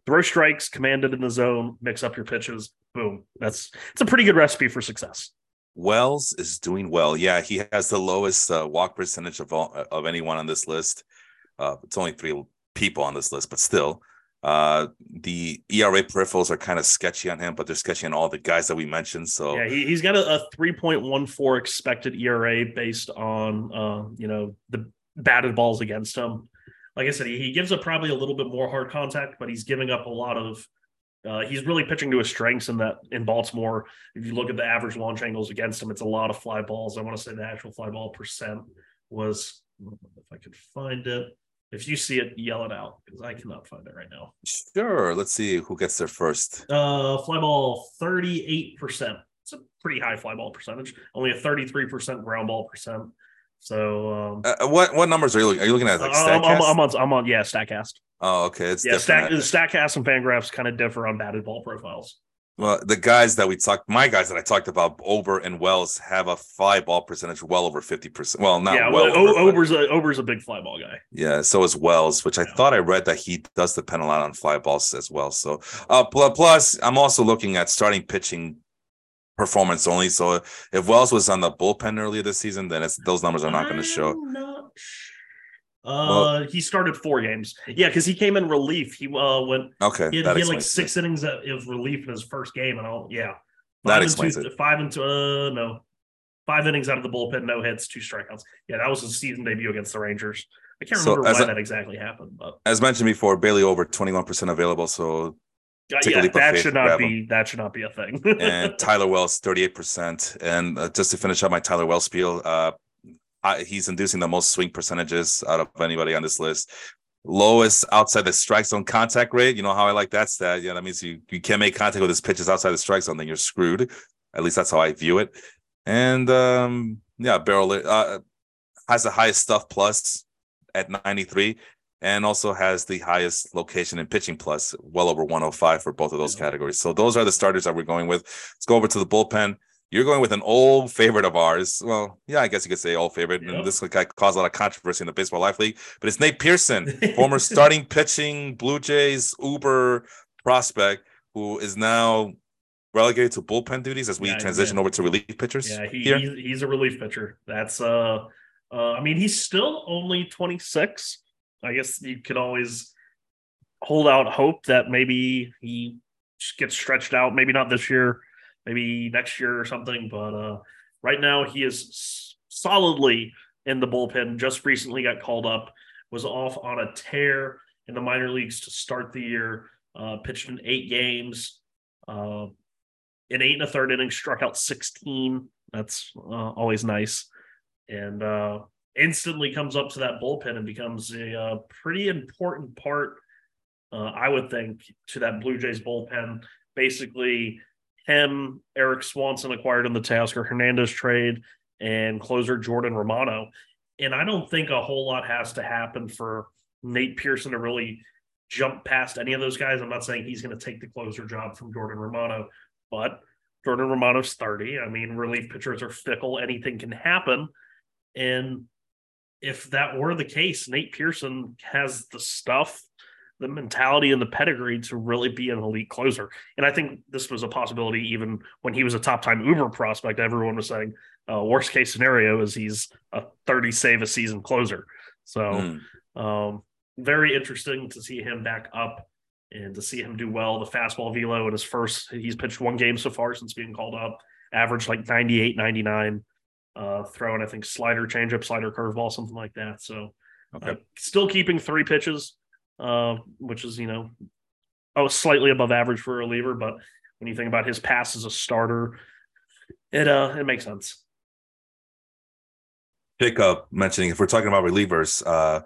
throw strikes, command it in the zone, mix up your pitches. Boom. That's it's a pretty good recipe for success. Wells is doing well. Yeah, he has the lowest uh, walk percentage of all, of anyone on this list. Uh, it's only three people on this list, but still, uh, the ERA peripherals are kind of sketchy on him, but they're sketchy on all the guys that we mentioned. So yeah, he, has got a, a 3.14 expected ERA based on uh, you know the batted balls against him like I said, he, he gives up probably a little bit more hard contact, but he's giving up a lot of. Uh, he's really pitching to his strengths in that in Baltimore. If you look at the average launch angles against him, it's a lot of fly balls. I want to say the actual fly ball percent was, if I could find it. If you see it, yell it out because I cannot find it right now. Sure. Let's see who gets there first. Uh, fly ball 38%. It's a pretty high fly ball percentage. Only a 33% ground ball percent. So um, uh, what what numbers are you looking? Are you looking at like uh, I'm, I'm, I'm, on I'm on yeah Statcast. Oh, okay. It's yeah, Stack, Statcast and Fangraphs kind of differ on batted ball profiles. Well, the guys that we talked, my guys that I talked about, Ober and Wells, have a fly ball percentage well over fifty percent. Well, not yeah, well. O- Ober's a Ober's a big fly ball guy. Yeah, so is Wells, which I thought I read that he does depend a lot on fly balls as well. So, uh, plus, I'm also looking at starting pitching performance only. So if Wells was on the bullpen earlier this season, then those numbers are not going to show. Not... Uh, well, he started four games. Yeah, because he came in relief. He uh went. Okay, he had, he had like six it. innings of, relief in his first game, and all. Yeah, five that explains two, it. Five into uh no, five innings out of the bullpen, no hits, two strikeouts. Yeah, that was his season debut against the Rangers. I can't So, remember why a- that exactly happened, but As mentioned before, Bailey Ober 21% available. So yeah, a yeah, that should not be that should not be a thing. and Tyler Wells 38%. And uh, just to finish up my Tyler Wells spiel, uh, I, he's inducing the most swing percentages out of anybody on this list. Lowest outside the strike zone contact rate. You know how I like that stat. Yeah, that means you you can't make contact with his pitches outside the strike zone, then you're screwed. At least that's how I view it. And um, yeah, barrel uh, has the highest stuff plus at 93 and also has the highest location in pitching plus, well over 105 for both of those categories. So those are the starters that we're going with. Let's go over to the bullpen. You're going with an old favorite of ours. Well, yeah, I guess you could say old favorite. Yep. And this guy caused a lot of controversy in the Baseball Life League, but it's Nate Pearson, former starting pitching Blue Jays Uber prospect, who is now relegated to bullpen duties as we Yeah, transition over to relief pitchers. Yeah, he, here. he's, he's a relief pitcher. That's uh, uh, I mean, he's still only 26. I guess you could always hold out hope that maybe he gets stretched out. Maybe not this year, maybe next year or something. But uh, right now, he is solidly in the bullpen. Just recently got called up. Was off on a tear in the minor leagues to start the year. Uh, pitched in eight games. Uh, in eight and a third innings, struck out 16. That's uh, always nice. And uh, instantly comes up to that bullpen and becomes a uh, pretty important part, I would think, to that Blue Jays bullpen. Basically, him, Erik Swanson acquired in the Teoscar Hernandez trade, and closer Jordan Romano. And I don't think a whole lot has to happen for Nate Pearson to really jump past any of those guys. I'm not saying he's going to take the closer job from Jordan Romano, but Jordan Romano's 30. I mean, relief pitchers are fickle, anything can happen. And if that were the case, Nate Pearson has the stuff, the mentality, and the pedigree to really be an elite closer. And I think this was a possibility even when he was a top time Uber prospect. Everyone was saying, uh, worst case scenario is he's a 30 save a season closer. So, Mm. um, very interesting to see him back up and to see him do well. The fastball velo in his first, he's pitched one game so far since being called up, averaged like 98, 99, uh, throwing, I think, slider, changeup, slider, curveball, something like that. So, Okay. uh, still keeping three pitches, uh, which is, you know, oh, slightly above average for a reliever. But when you think about his pass as a starter, it, uh, it makes sense. pick up mentioning if we're talking about relievers, uh,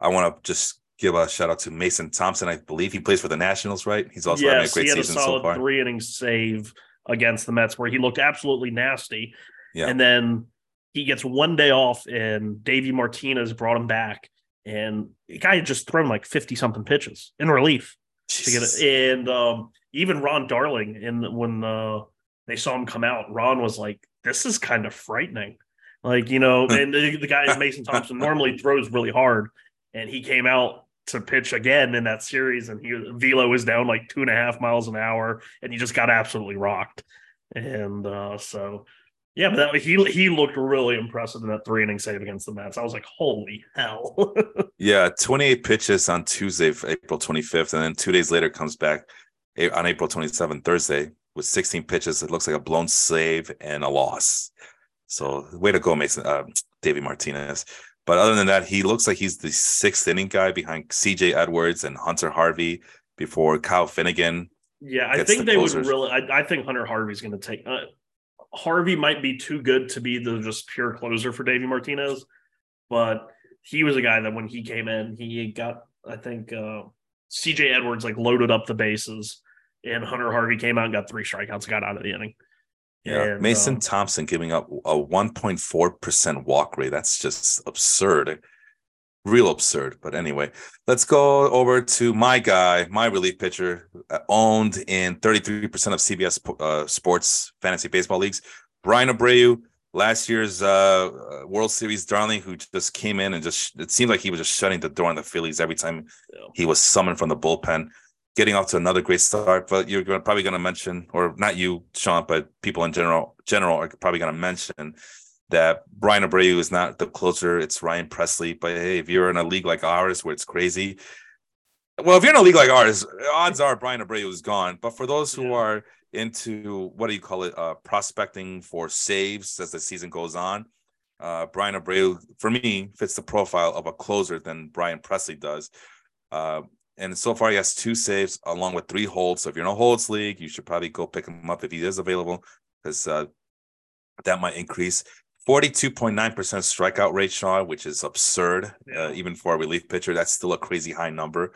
I want to just give a shout out to Mason Thompson. I believe he plays for the Nationals, right? He's also having a yes, great he had a season so solid far. three inning save against the Mets where he looked absolutely nasty. Yeah. And then he gets one day off, and Davey Martinez brought him back. And the guy had just thrown like 50 something pitches in relief to get it. And um, even Ron Darling, in when uh, they saw him come out, Ron was like, This is kind of frightening. Like, you know, and the, the guy, Mason Thompson, normally throws really hard. And he came out to pitch again in that series, and he velo was down like two and a half miles an hour, and he just got absolutely rocked. And uh, so, yeah, but that, he he looked really impressive in that three inning save against the Mets. I was like, holy hell! Yeah, 28 pitches on Tuesday, April 25th, and then two days later comes back on April 27th, Thursday, with 16 pitches. It looks like a blown save and a loss. So, way to go, Mason, uh, Davey Martinez. But other than that, he looks like he's the sixth inning guy behind CJ Edwards and Hunter Harvey before Kyle Finnegan. yeah, I think the they closers. would really. I, I think Hunter Harvey's going to take. Uh, Harvey might be too good to be the just pure closer for Davey Martinez, but he was a guy that when he came in, he got. I think uh, C.J. Edwards like loaded up the bases, and Hunter Harvey came out and got three strikeouts, got out of the inning. Yeah, And, Mason um, Thompson giving up a 1.4% walk rate. That's just absurd. Real absurd. But anyway, let's go over to my guy, my relief pitcher, uh, owned in 33% of CBS uh, sports fantasy baseball leagues. Bryan Abreu, last year's uh, uh, World Series darling, who just came in and just, it seemed like he was just shutting the door on the Phillies every time Yeah. he was summoned from the bullpen getting off to another great start. But you're gonna, probably going to mention, or not you, Sean, but people in general, general are probably going to mention that Bryan Abreu is not the closer. It's Ryan Presley. But hey, if you're in a league like ours where it's crazy, well, if you're in a league like ours, odds are Bryan Abreu is gone. But for those who Yeah. are into what do you call it, uh, prospecting for saves as the season goes on, Uh, Bryan Abreu, for me, fits the profile of a closer than Brian Presley does. Uh, and so far, he has two saves along with three holds. So if you're in a holds league, you should probably go pick him up if he is available, because uh, that might increase. 42.9% strikeout rate, Sean, which is absurd, uh, yeah. uh, even for a relief pitcher. That's still a crazy high number.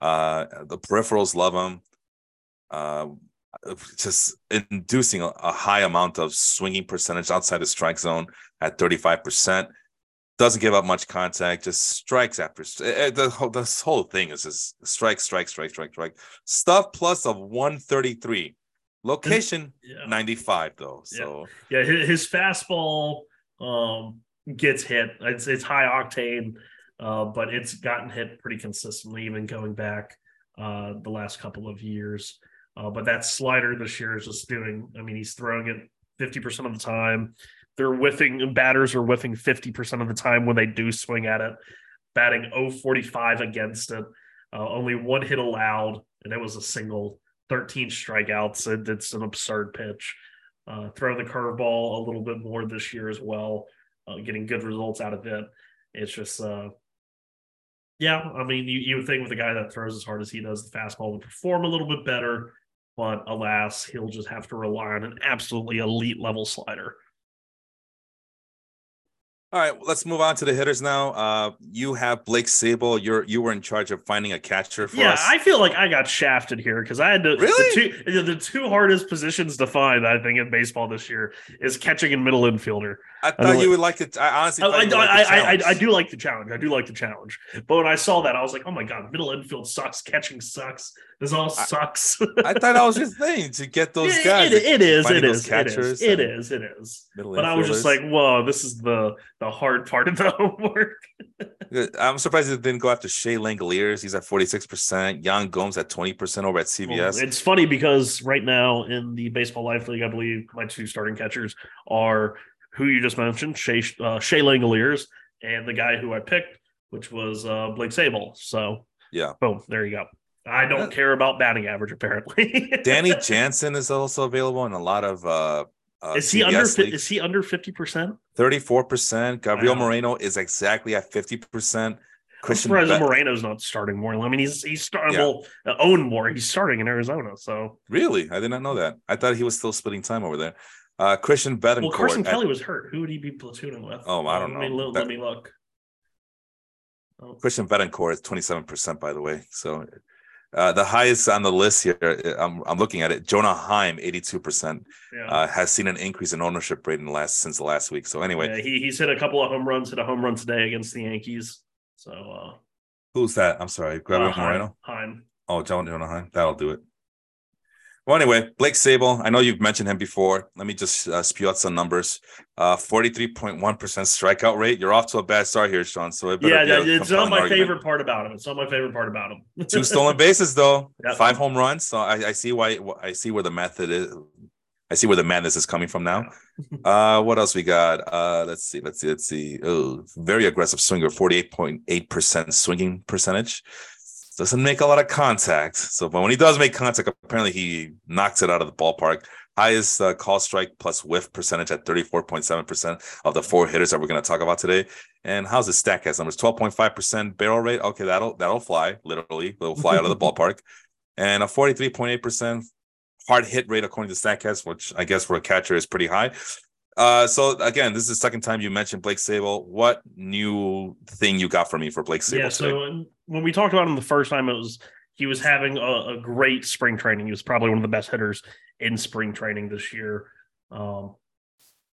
Uh, the peripherals love him. Uh, just inducing a, a, high amount of swinging percentage outside the strike zone at 35%. Doesn't give up much contact, just strikes after eh, eh, the whole this whole thing is just strike, strike, strike, strike, strike. Stuff plus of 133. Location yeah. 95 though. So yeah, yeah his fastball um gets hit. It's it's high octane, uh, but it's gotten hit pretty consistently, even going back uh the last couple of years. Uh, but that slider this year is just doing, I mean, he's throwing it 50% of the time. They're whiffing, batters are whiffing 50% of the time when they do swing at it, batting 045 against it. Uh, only one hit allowed, and it was a single, 13 strikeouts. It, it's an absurd pitch. Uh, throwing the curveball a little bit more this year as well, uh, getting good results out of it. It's just, uh, yeah, I mean, you, you would think with a guy that throws as hard as he does, the fastball would perform a little bit better but alas, he'll just have to rely on an absolutely elite level slider. All right, let's move on to the hitters now. Uh, you have Blake Sabol. You're you were in charge of finding a catcher for us. yeah, us. I feel like I got shafted here because I had to really the two, the two hardest positions to find. I think in baseball this year is catching and middle infielder. I thought I you would like it. I honestly, I, I, like I, I, I, do like the challenge. I do like the challenge. But when I saw that, I was like, oh my god, middle infield sucks. Catching sucks. This all sucks. I, thought that was your thing to get those guys. it, it is. It is. It is. It is. It is. But I was just like, whoa, this is the the hard part of the homework. I'm surprised it didn't go after Shea Langeliers. He's at 46%. Yan Gomes at 20% over at CBS. Well, it's funny because right now in the Baseball Life League, I believe my two starting catchers are who you just mentioned, Shea, uh, Shea Langeliers, and the guy who I picked, which was uh, Blake Sabol. So, yeah. Boom. There you go. I don't yeah. care about batting average, apparently. Danny Jansen is also available in a lot of uh, uh, is he under leagues. is he under 50%? 34%. Gabriel Moreno is exactly at 50%. Christian I'm surprised Moreno's not starting more. I mean, he's he's starting yeah. well, uh, own more. He's starting in Arizona. So really, I did not know that. I thought he was still splitting time over there. Uh, Christian Bethancourt. Well, Carson at, Kelly was hurt. Who would he be platooning with? Oh, I don't let know. Me, let, let me look. Oh. Christian Bethancourt is 27%, by the way. So uh, the highest on the list here, uh, I'm, I'm looking at it. Jonah Heim, 82%, yeah. uh, has seen an increase in ownership rate in the last since the last week. So anyway, yeah, he, he's hit a couple of home runs, hit a home run today against the Yankees. So uh, who's that? I'm sorry, Gabriel uh, Moreno. Heim. Oh, Jonah Heim. That'll do it. Well, anyway, Blake Sabol, I know you've mentioned him before. Let me just uh, spew out some numbers. Uh, 43.1% strikeout rate. You're off to a bad start here, Sean. So it yeah, yeah it's not my argument. favorite part about him. It's not my favorite part about him. Two stolen bases, though. Yep. Five home runs. So I, I, see why I see where the method is. I see where the madness is coming from now. uh, what else we got? Uh, let's see. Let's see. Let's see. Oh, very aggressive swinger, 48.8% swinging percentage doesn't make a lot of contact. So, but when he does make contact, apparently he knocks it out of the ballpark. Highest uh, call strike plus whiff percentage at 34.7% of the four hitters that we're going to talk about today. And how's the Statcast numbers? 12.5% barrel rate. Okay, that'll that'll fly, literally. It'll fly out of the ballpark. And a 43.8% hard hit rate according to Statcast, which I guess for a catcher is pretty high. Uh, so again, this is the second time you mentioned Blake Sabol. What new thing you got for me for Blake Sabol? Yeah, so when we talked about him the first time, it was he was having a, a, great spring training. He was probably one of the best hitters in spring training this year. Um,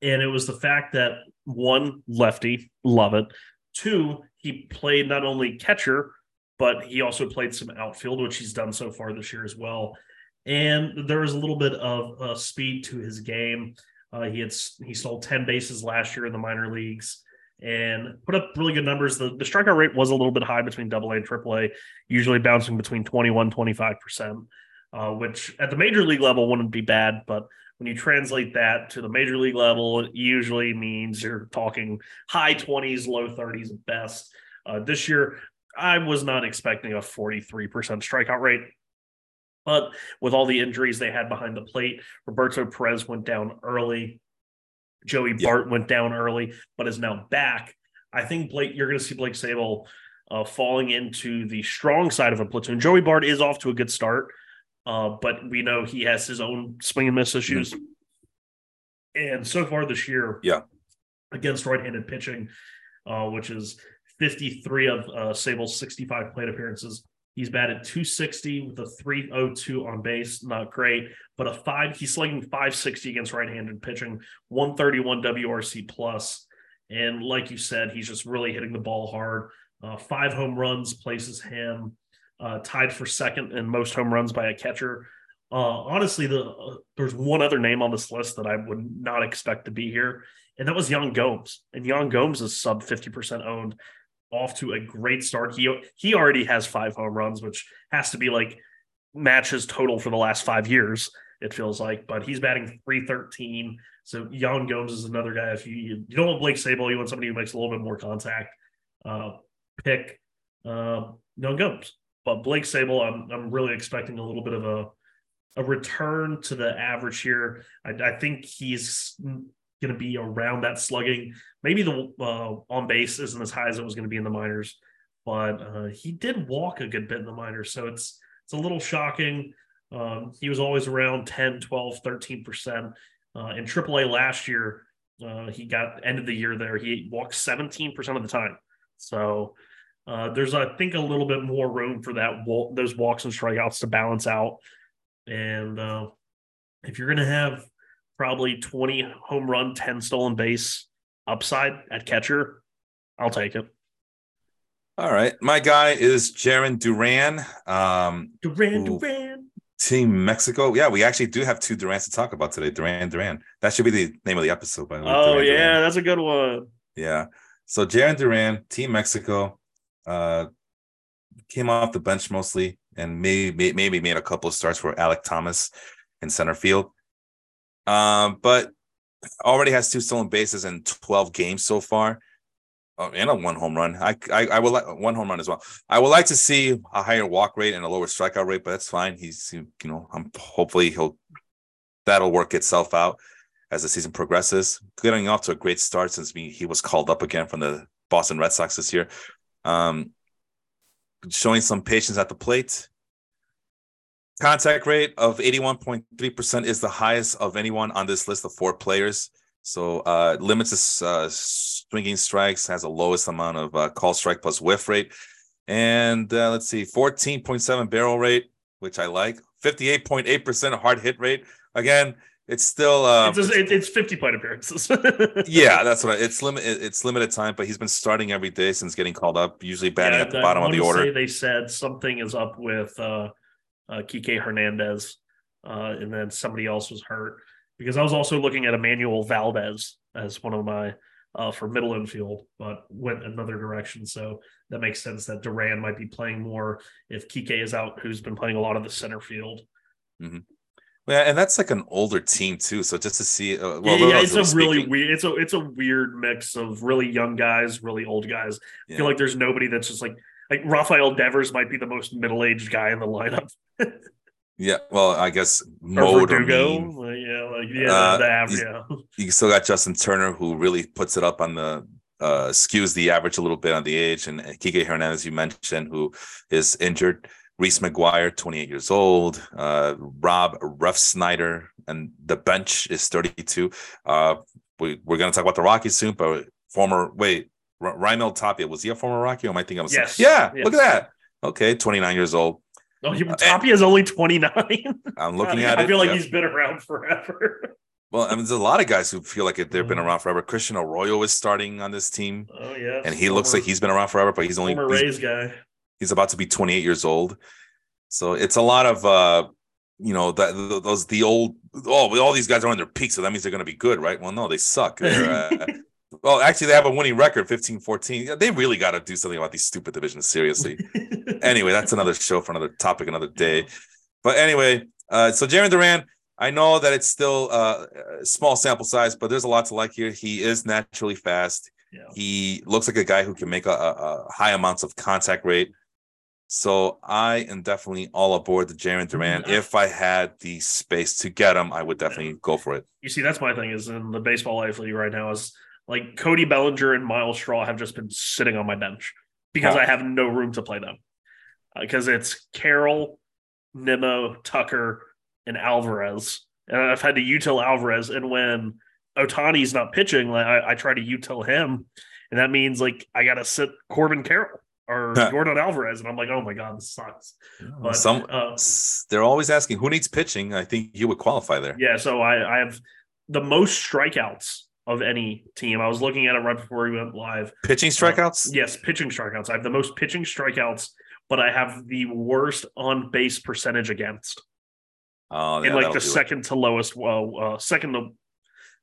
and it was the fact that one lefty, love it. Two, he played not only catcher, but he also played some outfield, which he's done so far this year as well. And there was a little bit of uh, speed to his game. Uh, he had he stole 10 bases last year in the minor leagues and put up really good numbers. The, the strikeout rate was a little bit high between double A and triple A, usually bouncing between 21, 25%, uh, which at the major league level wouldn't be bad. But when you translate that to the major league level, it usually means you're talking high 20s, low 30s at best. Uh, this year, I was not expecting a 43% strikeout rate. But with all the injuries they had behind the plate, Roberto Perez went down early. Joey yeah. Bart went down early, but is now back. I think Blake, you're going to see Blake Sabol uh, falling into the strong side of a platoon. Joey Bart is off to a good start, uh, but we know he has his own swing and miss issues. Mm-hmm. And so far this year, yeah, against right-handed pitching, uh, which is 53 of uh, Sabol's 65 plate appearances. He's batted 260 with a 302 on base, not great, but a five. He's slugging 560 against right-handed pitching, 131 WRC plus, and like you said, he's just really hitting the ball hard. Uh, five home runs places him uh, tied for second in most home runs by a catcher. Uh, honestly, the uh, there's one other name on this list that I would not expect to be here, and that was Yan Gomes. And Yan Gomes is sub 50% owned, off to a great start. He he already has five home runs, which has to be like matches total for the last five years. It feels like, but he's batting 313. So Yan Gomes is another guy. If you you don't want Blake Sabol, you want somebody who makes a little bit more contact. Uh, pick uh, Yan Gomes. But Blake Sabol, I'm I'm really expecting a little bit of a a return to the average here. I, I think he's going to be around that slugging. Maybe the uh, on base isn't as high as it was going to be in the minors, but uh, he did walk a good bit in the minors. So it's it's a little shocking. Um, he was always around 10, 12, 13%. Uh, in AAA last year, uh, he got end of the year there. He walked 17% of the time. So uh, there's, I think, a little bit more room for that those walks and strikeouts to balance out. And uh, if you're going to have probably 20 home run, 10 stolen base upside at catcher, I'll take it. All right. My guy is Jarren Duran. Um, Duran, who, Duran. Team Mexico. Yeah, we actually do have two Durans to talk about today. Duran, Duran. That should be the name of the episode, by the way. Oh, Duran, yeah. Duran. That's a good one. Yeah. So Jarren Duran, Team Mexico, uh, came off the bench mostly and maybe maybe made a couple of starts for Alek Thomas in center field. Um, but already has two stolen bases in 12 games so far. Oh, and a one home run. I, I I will like one home run as well. I would like to see a higher walk rate and a lower strikeout rate, but that's fine. He's you know I'm hopefully he'll that'll work itself out as the season progresses. Getting off to a great start since he, he was called up again from the Boston Red Sox this year. Um, showing some patience at the plate. Contact rate of 81.3% is the highest of anyone on this list of four players. So uh, limits his uh, swinging strikes, has the lowest amount of uh, call strike plus whiff rate. And uh, let's see, 14.7 barrel rate, which I like. 58.8% hard hit rate. Again, it's still uh, it's, it's 50 plate appearances. yeah, that's what I, it's limited. It's limited time, but he's been starting every day since getting called up. Usually batting yeah, at the bottom of the order. they said something is up with uh, uh, Kike Hernandez, uh, and then somebody else was hurt because I was also looking at Enmanuel Valdez as one of my uh, for middle infield, but went another direction. So that makes sense that Duran might be playing more if Kike is out, who's been playing a lot of the center field. Mm-hmm. Yeah, and that's like an older team too. So just to see, uh, well, yeah, yeah it's a speaking. really weird. It's a it's a weird mix of really young guys, really old guys. Yeah. I feel like there's nobody that's just like like Rafael Devers might be the most middle aged guy in the lineup. yeah, well, I guess mode or mean. Like, yeah, like yeah, uh, the average. Yeah. You still got Justin Turner who really puts it up on the uh, skews the average a little bit on the age, and Kike Hernandez you mentioned who is injured. Reese McGuire, 28 years old. Uh, Rob Refsnyder, and the bench is 32. Uh, we, we're going to talk about the Rockies soon, but former, wait, R- Raimel Tapia, was he a former Rocky? Or am I thinking of yes. Yeah, yes. look at that. Okay, 29 years old. Oh, he, uh, Tapia is only 29. I'm looking at I it. I feel like yep. he's been around forever. Well, I mean, there's a lot of guys who feel like they've been mm-hmm. around forever. Christian Arroyo is starting on this team. Oh yeah, and he former, looks like he's been around forever, but he's only former Rays guy. He's about to be 28 years old. So it's a lot of uh, you know that those the old oh all these guys are on their peak, so that means they're going to be good, right? Well, no, they suck. Uh, well, actually, they have a winning record, 15-14. They really got to do something about these stupid divisions seriously. anyway, that's another show for another topic, another day. But anyway, uh, so Jarren Duran, I know that it's still uh, a small sample size, but there's a lot to like here. He is naturally fast. Yeah. He looks like a guy who can make a, a, a high amounts of contact rate So I am definitely all aboard the Jarren Duran. Mhm. If I had the space to get him, I would definitely go for it. You see, that's my thing is in the baseball life league right now is like Cody Bellinger and Myles Straw have just been sitting on my bench because Huh. I have no room to play them. Because it's Carroll, Nimmo, Tucker, and Alvarez. And I've had to util Alvarez. And when Ohtani's not pitching, like I, I try to util him. And that means like I gotta sit Corbin Carroll or Huh. Jordan Alvarez. And I'm like, oh my God, this sucks. But Some uh, they're always asking who needs pitching. I think you would qualify there. Yeah, so I, I have the most strikeouts of any team. I was looking at it right before we went live. Pitching strikeouts. Yes, pitching strikeouts. I have the most pitching strikeouts, but I have the worst on base percentage against. Oh, in yeah, like the do it. second to lowest, well, uh, second to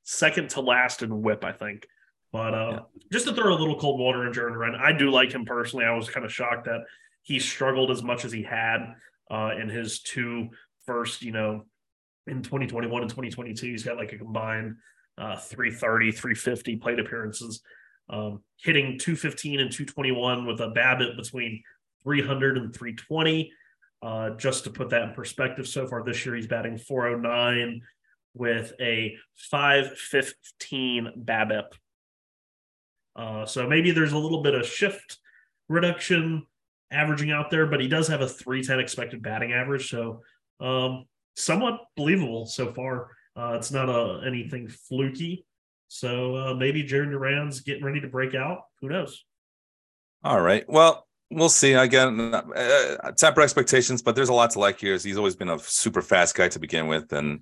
second to last in whip, I think. But uh, Yeah. just to throw a little cold water in Jarren Duran, I do like him personally. I was kind of shocked that he struggled as much as he had uh, in his two first, you know, in 2021 and 2022. He's got like a combined uh, 330, 350 plate appearances, um, hitting 215 and 221 with a BABIP between 300 and 320. Uh, just to put that in perspective, so far this year he's batting 409 with a 515 BABIP. Uh, so maybe there's a little bit of shift reduction averaging out there, but he does have a 310 expected batting average. So um, somewhat believable so far. Uh, it's not a, anything fluky. So uh, maybe Jarren Duran's getting ready to break out. Who knows? All right. Well, we'll see. Again, uh, temper expectations, but there's a lot to like here. He's always been a super fast guy to begin with, and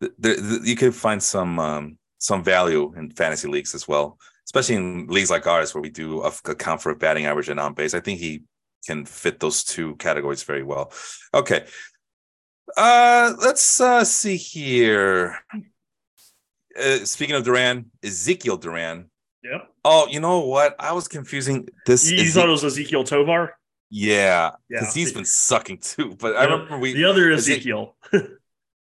th- th- th- you could find some um, some value in fantasy leagues as well, especially in leagues like ours where we do account for batting average and on base. I think he can fit those two categories very well. Okay. Uh, let's uh, see here. Uh, speaking of Duran, Ezequiel Duran. Yep. Oh, you know what? I was confusing this. You Eze- thought it was Ezequiel Tovar? yeah, Yeah. because he's been sucking too. But I remember we The other Eze- Ezekiel. uh,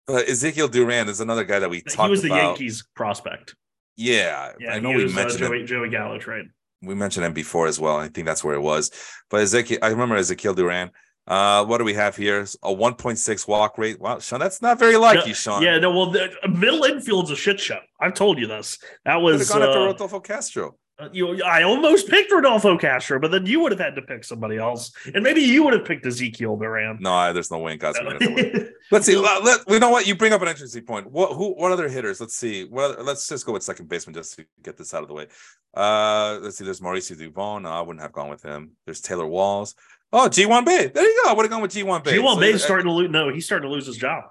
Ezequiel Duran is another guy that we talked. About. He was the about. Yankees prospect. Yeah, Yeah, I know he we was, uh, mentioned him. Joey, Joey Gallo trade. We mentioned him before as well. I think that's where it was. But Ezekiel, I remember Ezequiel Duran. Uh, what do we have here? A 1.6 walk rate. Wow, Sean, that's not very like No, you, Sean. Yeah, no, well, the middle infield's a shit show. I've told you this. That was gone after uh, Rodolfo Castro. Uh, you I almost picked Rodolfo Castro, but then you would have had to pick somebody else, and maybe you would have picked Ezequiel Duran. No, I- there's no way in God's No. Let's see. Let, let, you know what? You bring up an interesting point. What who what other hitters? Let's see. Well, let's just go with second baseman just to get this out of the way. Uh let's see. There's Mauricio Dubon. No, I wouldn't have gone with him. There's Taylor Walls. Oh, Ji-hwan Bae. There you go. I would have gone with Ji-hwan Bae. Ji-hwan So, Bae's uh, starting to lose. No, he's starting to lose his job.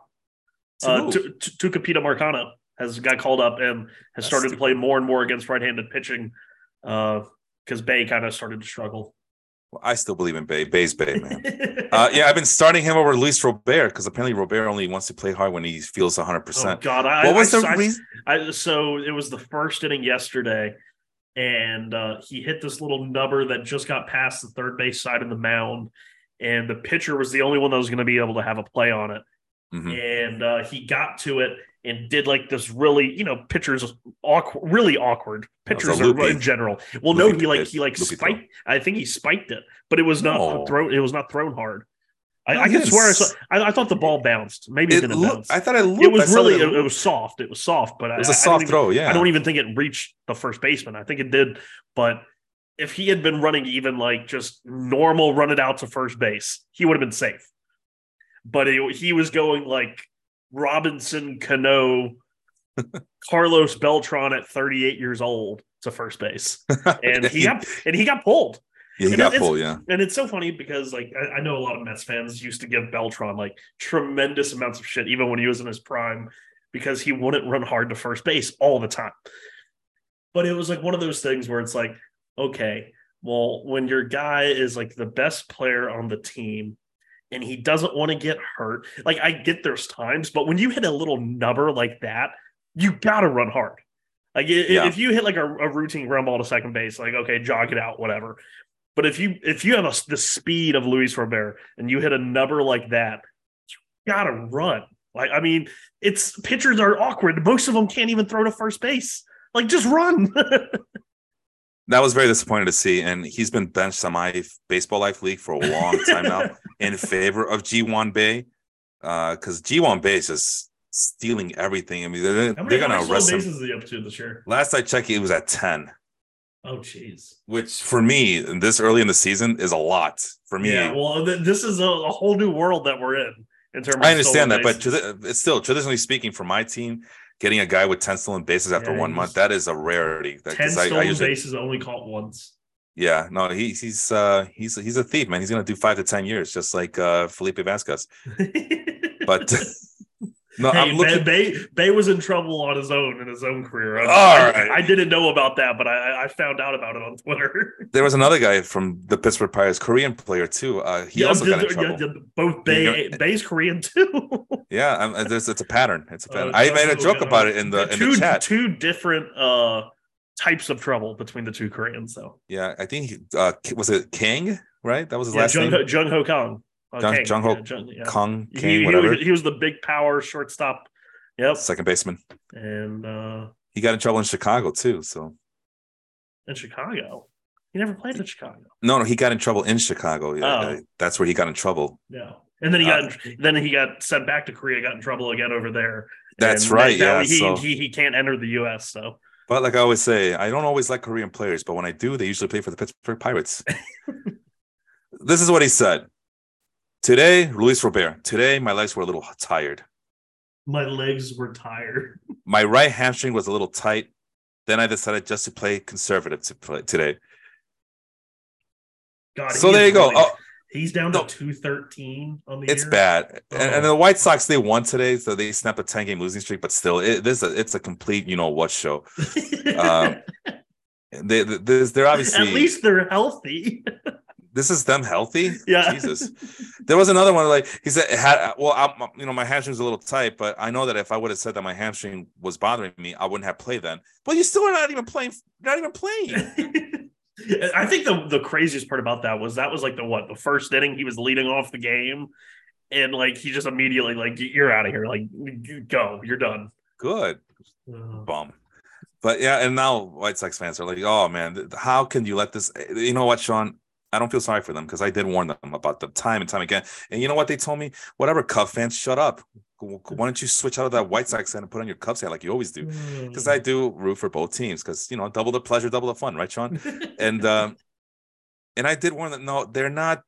to Uh, who? T- T- Tucupita Marcano has got called up and has That's started to play more and more against right-handed pitching because Bae kind of started to struggle. Well, I still believe in Bae. Bae's Bae, man. Uh, yeah, I've been starting him over Luis Robert because apparently Robert only wants to play hard when he feels 100. oh percent God! I, What was I, the I- reason? I, so it was the first inning yesterday, and uh, he hit this little nubber that just got past the third base side of the mound, and the pitcher was the only one that was going to be able to have a play on it. Mhm. And uh, he got to it and did like this really, you know, pitchers awkward, really awkward. That was a Pitchers are in general. Well, no, he like he like loopy throw. spiked. I think he spiked it, but it was not No. thrown. It was not thrown hard. I, No, I he swear I, saw, I, I thought the ball bounced. Maybe it, It didn't looked, bounce. I thought it looked. it was really it, it was soft. It was soft, but It was a soft throw. Yeah. I don't even think it reached the first baseman. I think it did, but if he had been running even like just normal, run it out to first base, he would have been safe. But he, he was going like Robinson Cano, Carlos Beltran at 38 years old to first base, and he got and he got pulled. Yeah, he and got full. Yeah. And it's so funny because like I, I know a lot of Mets fans used to give Beltran like tremendous amounts of shit, even when he was in his prime, because he wouldn't run hard to first base all the time. But it was like one of those things where it's like, okay, well, when your guy is like the best player on the team and he doesn't want to get hurt, like I get there's times, but when you hit a little nubber like that, you gotta run hard. Like Yeah. if you hit like a, a routine ground ball to second base, like okay, jog it out, whatever. But if you if you have a, the speed of Luis Robert and you hit a number like that, you gotta run. Like I mean, it's pitchers are awkward. Most of them can't even throw to first base. Like just run. that was very disappointing to see. And he's been benched on my baseball life league for a long time now in favor of Ji-hwan Bae. Because uh, Ji-hwan Bae is just stealing everything. I mean, they're, they're going to arrest him. is he up to this year? Last I checked, it was at 10. Oh, jeez. Which for me, this early in the season, is a lot for me. Yeah, well, th- this is a, a, whole new world that we're in. In terms, I understand that, bases. but it's still traditionally speaking, for my team, getting a guy with ten stolen bases after yeah, one month that is a rarity. Ten stolen I, I usually, bases only caught once. Yeah, no, he, he's uh, he's he's a thief, man. He's gonna do five to ten years, just like uh, Felipe Vasquez. but no, hey, I'm looking. Bae, Bae was in trouble on his own in his own career. I, All right. I, didn't know about that, but I, I found out about it on Twitter. There was another guy from the Pittsburgh Pirates, Korean player too. Uh, he yeah, also got in trouble. Yeah, both Bae, Bae's Korean too. yeah, um, there's, it's a pattern. It's a pattern. Uh, I made a joke about it in the in two, the chat. Two different uh, types of trouble between the two Koreans, though. Yeah, I think uh, was it Kang, right? That was his yeah, last Jung, name. Jung Ho Kang. Jung, Jung Ho yeah. Kong King, he, whatever. He was, he was the big power shortstop Yep. Second baseman. And uh he got in trouble in Chicago too. So in Chicago. He never played in Chicago. No, no, he got in trouble in Chicago. Yeah, oh. that's where he got in trouble. Yeah. And then he got uh, then he got sent back to Korea, got in trouble again over there. That's right. yeah. He, so. he he can't enter the US. So but like I always say, I don't always like Korean players, but when I do, they usually play for the Pittsburgh Pirates. this is what he said. Today, Luis Robert, today my legs were a little tired. My legs were tired. My right hamstring was a little tight. Then I decided just to play conservative to play today. God, so there you really, go. Oh, he's down to two thirteen on the. It's year. bad, oh. and, and, the White Sox they won today, so they snapped a ten game losing streak. But still, it, this a, it's a complete you know what show. um, they, they, they're obviously at least they're healthy. this is them healthy. Yeah. Jesus. There was another one like he said, had, well, I'm, you know, my hamstring's a little tight, but I know that if I would have said that my hamstring was bothering me, I wouldn't have played then. But you still are not even playing, not even playing. I think the the craziest part about that was that was like the what the first inning he was leading off the game, and like he just immediately like you're out of here, like go, you're done. Good, uh, bum. But yeah, and now White Sox fans are like, oh man, how can you let this? You know what, Sean? I don't feel sorry for them because I did warn them about the time and time again. And you know what they told me? Whatever, Cub fans, shut up. Why don't you switch out of that White Sox hat and put on your Cubs hat like you always do? Because mm. I do root for both teams because you know double the pleasure, double the fun, right, Sean? and um, and I did warn them. No, they're not.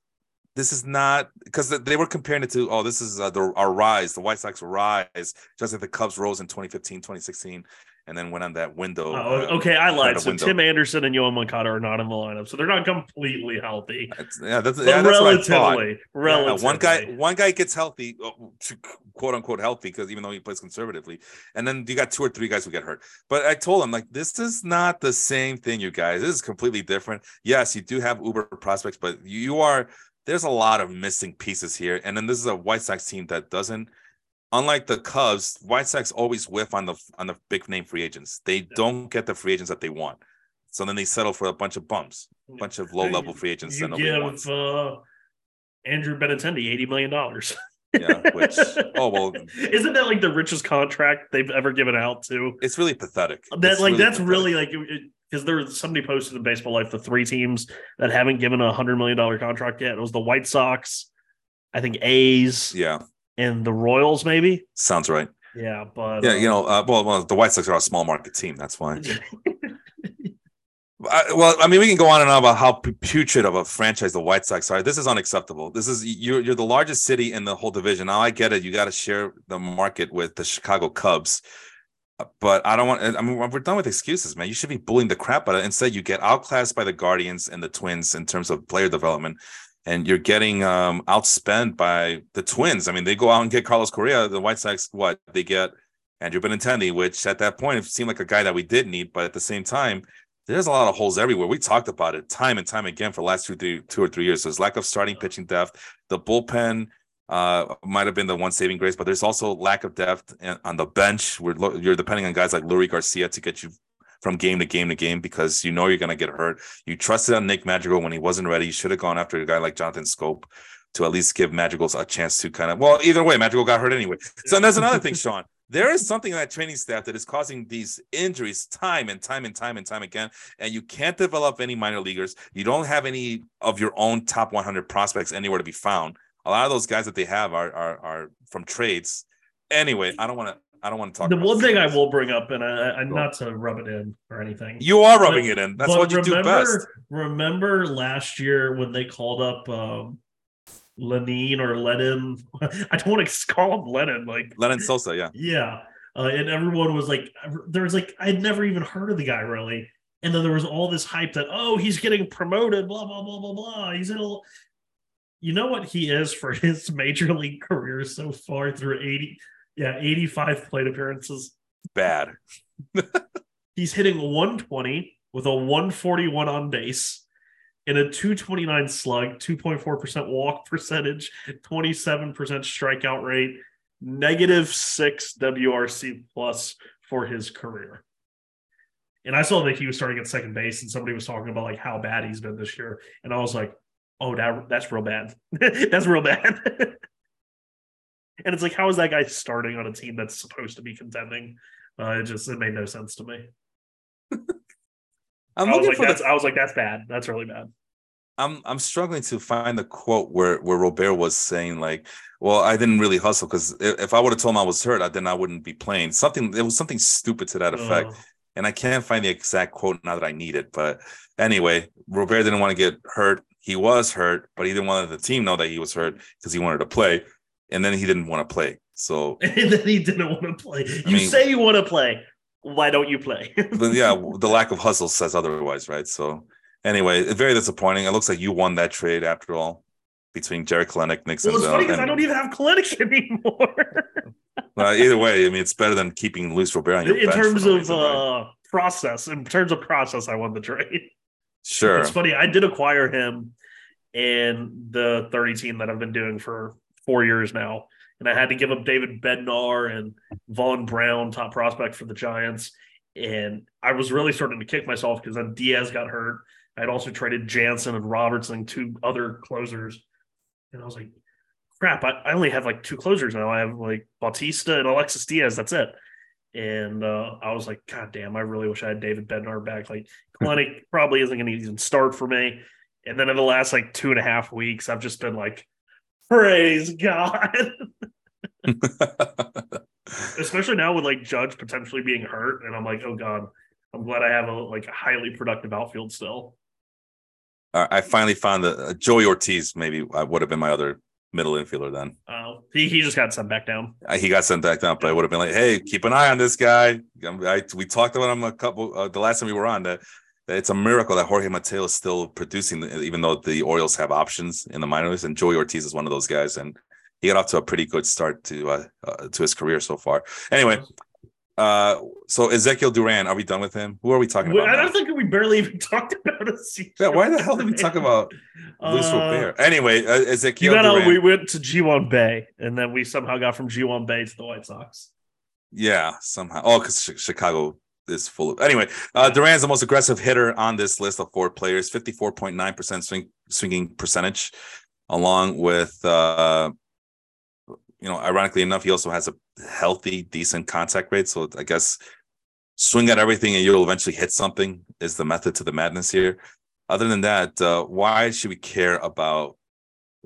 This is not because they were comparing it to oh, this is uh, the our rise, the White Sox rise, just like the Cubs rose in 2015, 2016 and then went on that window. Oh, uh, okay, I lied. So window. Tim Anderson and Yoan Moncada are not in the lineup, so they're not completely healthy. That's, yeah, that's, yeah, that's relatively. Relatively, yeah, one guy, one guy gets healthy, uh, quote unquote healthy, because even though he plays conservatively, and then you got two or three guys who get hurt. But I told him like, this is not the same thing, you guys. This is completely different. Yes, you do have Uber prospects, but you are. There's a lot of missing pieces here, and then this is a White Sox team that doesn't unlike the Cubs, White Sox always whiff on the on the big name free agents. They don't get the free agents that they want, so then they settle for a bunch of bumps, a bunch of low level free agents. You give uh, Andrew Benintendi eighty million dollars. yeah, which oh well, isn't that like the richest contract they've ever given out to? It's really pathetic. That it's like really that's pathetic. really like because there was somebody posted in Baseball Life the three teams that haven't given a hundred million dollar contract yet. It was the White Sox, I think A's, yeah, and the Royals, maybe. Sounds right. Yeah, but yeah, uh, you know, uh, well, well, the White Sox are a small market team. That's why. I, well, I mean, we can go on and on about how putrid of a franchise the White Sox are. This is unacceptable. This is you're you're the largest city in the whole division. Now I get it. You got to share the market with the Chicago Cubs, but I don't want. I mean, we're done with excuses, man. You should be bullying the crap out of it. Instead, you get outclassed by the Guardians and the Twins in terms of player development and you're getting um, outspent by the Twins. I mean, they go out and get Carlos Correa. The White Sox, what they get Andrew Benintendi, which at that point it seemed like a guy that we did need, but at the same time, there's a lot of holes everywhere. We talked about it time and time again for the last two, three, two or three years. So there's lack of starting pitching depth. The bullpen uh, might have been the one saving grace, but there's also lack of depth on the bench. Where you're depending on guys like Leury Garcia to get you from game to game to game because you know you're going to get hurt. You trusted on Nick Madrigal when he wasn't ready. You should have gone after a guy like Jonathan Schoop to at least give Madrigal a chance to kind of, well, either way, Madrigal got hurt anyway. So there's another thing, Sean. there is something in that training staff that is causing these injuries time and time and time and time again. And you can't develop any minor leaguers. You don't have any of your own top 100 prospects anywhere to be found. A lot of those guys that they have are are, are from trades. Anyway, I don't want to. I don't want to talk. The one thing I will bring up, and I, I not to rub it in or anything. You are rubbing but, it in. That's what you remember, do best. Remember last year when they called up um, Lenin or Lenin. I don't want to call him Lennon. Like Lenyn Sosa, yeah, yeah. Uh, and everyone was like, there was like, I'd never even heard of the guy really. And then there was all this hype that, oh, he's getting promoted, blah blah blah blah blah. He's in a. You know what he is for his major league career so far through eighty, yeah, eighty-five plate appearances. Bad. he's hitting one twenty with a one forty-one on base in a 229 slug, 2.4% walk percentage, 27% strikeout rate, negative six WRC plus for his career. And I saw that he was starting at second base, and somebody was talking about like how bad he's been this year, and I was like, "Oh, that that's real bad. that's real bad." and it's like, how is that guy starting on a team that's supposed to be contending? Uh, it just it made no sense to me. I'm I was like, that's, the... I was like, that's bad. That's really bad. I'm I'm struggling to find the quote where where Robert was saying like, "Well, I didn't really hustle because if I would have told him I was hurt, I, then I wouldn't be playing." Something it was something stupid to that effect, and I can't find the exact quote now that I need it. But anyway, Robert didn't want to get hurt. He was hurt, but he didn't want the team know that he was hurt because he wanted to play, and then he didn't want to play. So and then he didn't want to play. You mean, say you want to play. Why don't you play? yeah, the lack of hustle says otherwise, right? So Anyway, very disappointing. It looks like you won that trade after all between Jerry Kelenic, Nick Well, it's funny because I don't even have Kelenic anymore. well, either way, I mean, it's better than keeping Luis Robert on your In terms of reason, uh, right? process, in terms of process, I won the trade. Sure. It's funny. I did acquire him in the 30 team that I've been doing for four years now. And I had to give up David Bednar and Vaughn Brown, top prospect for the Giants. And I was really starting to kick myself because then Diaz got hurt. I'd also traded Jansen and Robertson, two other closers. And I was like, crap, I, I only have like two closers now. I have like Bautista and Alexis Diaz. That's it. And uh, I was like, God damn, I really wish I had David Bednar back. Like, Kelenic probably isn't going to even start for me. And then in the last like two and a half weeks, I've just been like, praise God. Especially now with like Judge potentially being hurt. And I'm like, oh God, I'm glad I have a like a highly productive outfield still. I finally found that uh, Joey Ortiz maybe I would have been my other middle infielder then. Oh, he, he just got sent back down. Uh, he got sent back down, but I would have been like, hey, keep an eye on this guy. I, we talked about him a couple uh, the last time we were on that it's a miracle that Jorge Mateo is still producing, even though the Orioles have options in the minors, and Joey Ortiz is one of those guys, and he got off to a pretty good start to uh, uh to his career so far. Anyway, uh, so Ezequiel Duran, are we done with him? Who are we talking about? I don't think we barely even talked about Ezequiel. Yeah, why the hell did we talk about Luis uh, Robert? Anyway, uh, Ezequiel you Duran. we went to Ji-hwan Bae, and then we somehow got from Ji-hwan Bae to the White Sox. Yeah, somehow. Oh, because Chicago is full of. Anyway, uh, Duran's the most aggressive hitter on this list of four players, fifty four point nine percent swing swinging percentage, along with. Uh, you know, ironically enough, he also has a healthy, decent contact rate. So I guess swing at everything and you'll eventually hit something is the method to the madness here. Other than that, uh, why should we care about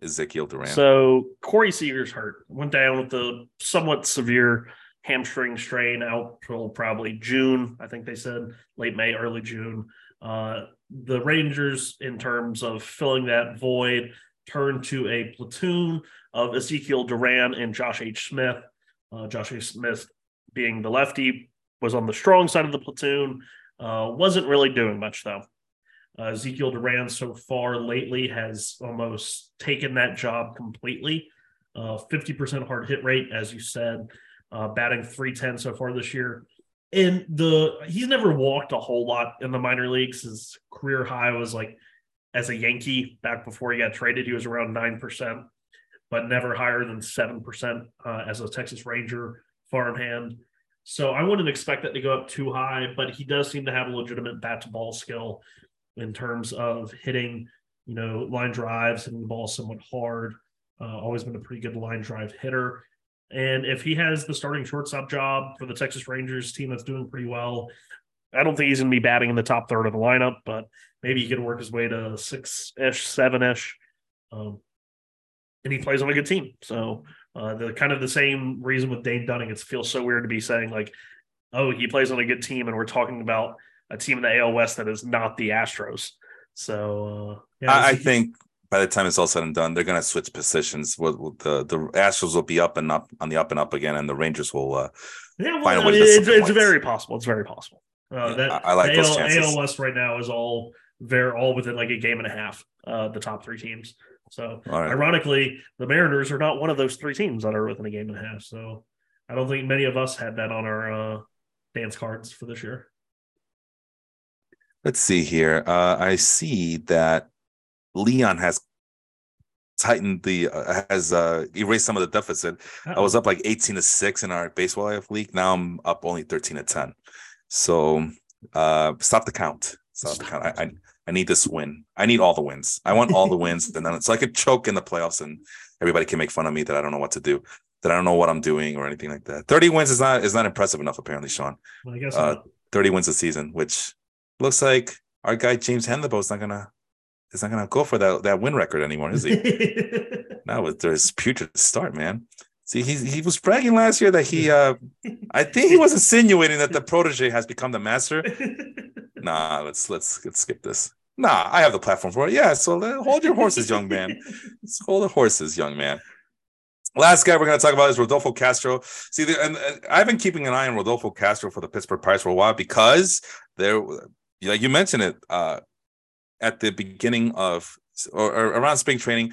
Ezequiel Duran? So Corey Seager's hurt. Went down with a somewhat severe hamstring strain out till probably June. I think they said late May, early June. Uh, the Rangers, in terms of filling that void, turned to a platoon of Ezequiel Duran and Josh H. Smith. Uh, Josh H. Smith, being the lefty, was on the strong side of the platoon. Uh, wasn't really doing much though. Uh, Ezequiel Duran so far lately has almost taken that job completely. 50% uh, hard hit rate, as you said, uh, batting 310 so far this year. And the he's never walked a whole lot in the minor leagues. His career high was like as a Yankee back before he got traded, he was around 9% but never higher than 7% uh, as a Texas Ranger farmhand. So I wouldn't expect that to go up too high, but he does seem to have a legitimate bat to ball skill in terms of hitting, you know, line drives, hitting the ball somewhat hard. Uh, always been a pretty good line drive hitter. And if he has the starting shortstop job for the Texas Rangers team that's doing pretty well, I don't think he's going to be batting in the top third of the lineup, but maybe he can work his way to six ish, seven ish. Um, and he plays on a good team. So uh, the kind of the same reason with Dane Dunning. It feels so weird to be saying like, oh, he plays on a good team, and we're talking about a team in the AL West that is not the Astros. So uh, yeah, I, I think by the time it's all said and done, they're going to switch positions. The the Astros will be up and up on the up and up again, and the Rangers will uh, yeah, well, find a way it's, it's very possible. It's very possible. Uh, yeah, that I, I like AL, those chances. AL West right now is all they're all within like a game and a half. Uh, the top three teams. So right. ironically, the Mariners are not one of those three teams that are within a game and a half. So I don't think many of us had that on our uh, dance cards for this year. Let's see here. Uh, I see that Leon has tightened the uh, has uh, erased some of the deficit. Uh-oh. I was up like 18 to 6 in our baseball AF league. Now I'm up only 13 to 10. So uh stop the count. Stop, stop the count. I, I, I need this win. I need all the wins. I want all the wins, and then so I could choke in the playoffs, and everybody can make fun of me that I don't know what to do, that I don't know what I'm doing or anything like that. Thirty wins is not is not impressive enough, apparently, Sean. Well, I guess uh, thirty wins a season, which looks like our guy James is not gonna is not gonna go for that that win record anymore, is he? now with his putrid start, man. See, he he was bragging last year that he uh I think he was insinuating that the protege has become the master. Nah, let's let's let's skip this. Nah, I have the platform for it. Yeah, so hold your horses, young man. Let's hold the horses, young man. Last guy we're going to talk about is Rodolfo Castro. See, and, and, I've been keeping an eye on Rodolfo Castro for the Pittsburgh Pirates for a while because there, like you mentioned it uh, at the beginning of or, or around spring training,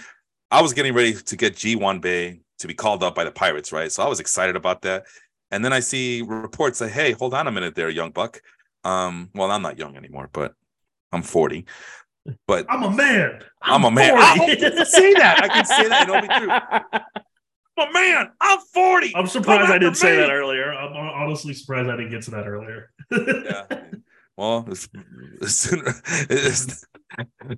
I was getting ready to get Ji-hwan Bae to be called up by the Pirates, right? So I was excited about that. And then I see reports that, hey, hold on a minute there, young buck. Um, well, I'm not young anymore, but I'm 40. But I'm a man. I'm, I'm a man. I can say that. I can say that. It'll be true. I'm a man. I'm 40. I'm surprised I didn't say that earlier. I'm honestly surprised I didn't get to that earlier. yeah. Well,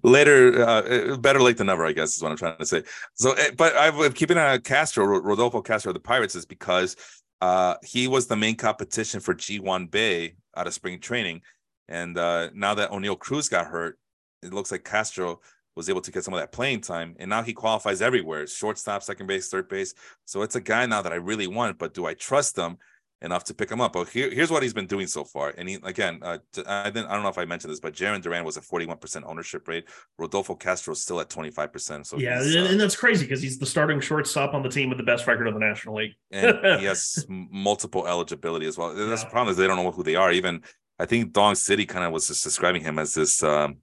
later, uh, better late than never, I guess is what I'm trying to say. So, eh, but I've keeping an eye on Castro, Rodolfo Castro of the Pirates, is because uh, he was the main competition for Ji-hwan Bae out of spring training. And uh, now that Oneil Cruz got hurt, it looks like Castro was able to get some of that playing time. And now he qualifies everywhere shortstop, second base, third base. So it's a guy now that I really want, but do I trust him? Enough to pick him up. But here, here's what he's been doing so far. And he again, uh, I didn't, I don't know if I mentioned this, but Jarren Duran was a 41% ownership rate. Rodolfo Castro is still at 25%. So yeah, and, uh, and, that's crazy because he's the starting shortstop on the team with the best record of the National League. and he has multiple eligibility as well. That's yeah. the problem is they don't know who they are. Even I think Dong City kind of was just describing him as this. Um,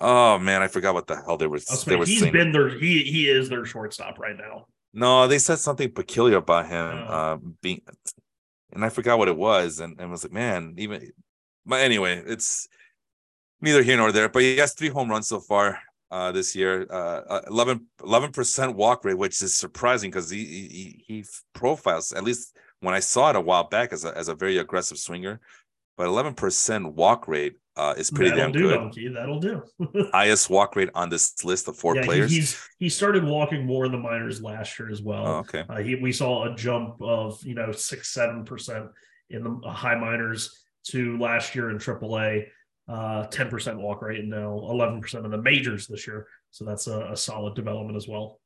oh man, I forgot what the hell they were. they were he's saying. been their he he is their shortstop right now. No, they said something peculiar about him oh. uh, being and I forgot what it was, and, and was like, man, even. But anyway, it's neither here nor there. But he has three home runs so far uh, this year, uh, 11 percent walk rate, which is surprising because he, he he profiles at least when I saw it a while back as a as a very aggressive swinger, but 11 percent walk rate uh, is pretty That'll damn do, good. Donkey. That'll do. Highest walk rate on this list of four yeah, players. He's he started walking more in the minors last year as well. Oh, okay. Uh, he, we saw a jump of you know six seven percent in the uh, high minors to last year in AAA. Uh, 10% walk rate and now 11% in the majors this year. So that's a, a solid development as well.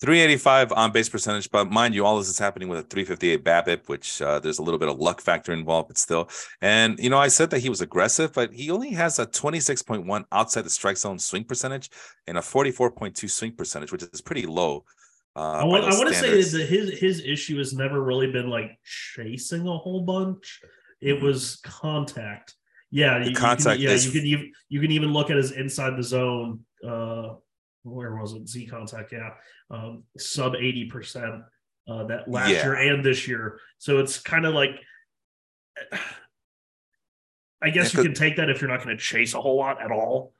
385 on base percentage, but mind you, all this is happening with a 358 BABIP, which uh, there's a little bit of luck factor involved, but still. And you know, I said that he was aggressive, but he only has a 26.1 outside the strike zone swing percentage and a 44.2 swing percentage, which is pretty low. Uh, I want, I want to say that his his issue has never really been like chasing a whole bunch. It mm-hmm. was contact. Yeah, the you, contact. You can, yeah, you can even you can even look at his inside the zone. Uh, where was it? Z contact, yeah, um, sub eighty percent uh, that last yeah. year and this year. So it's kind of like, I guess yeah, you can take that if you're not going to chase a whole lot at all,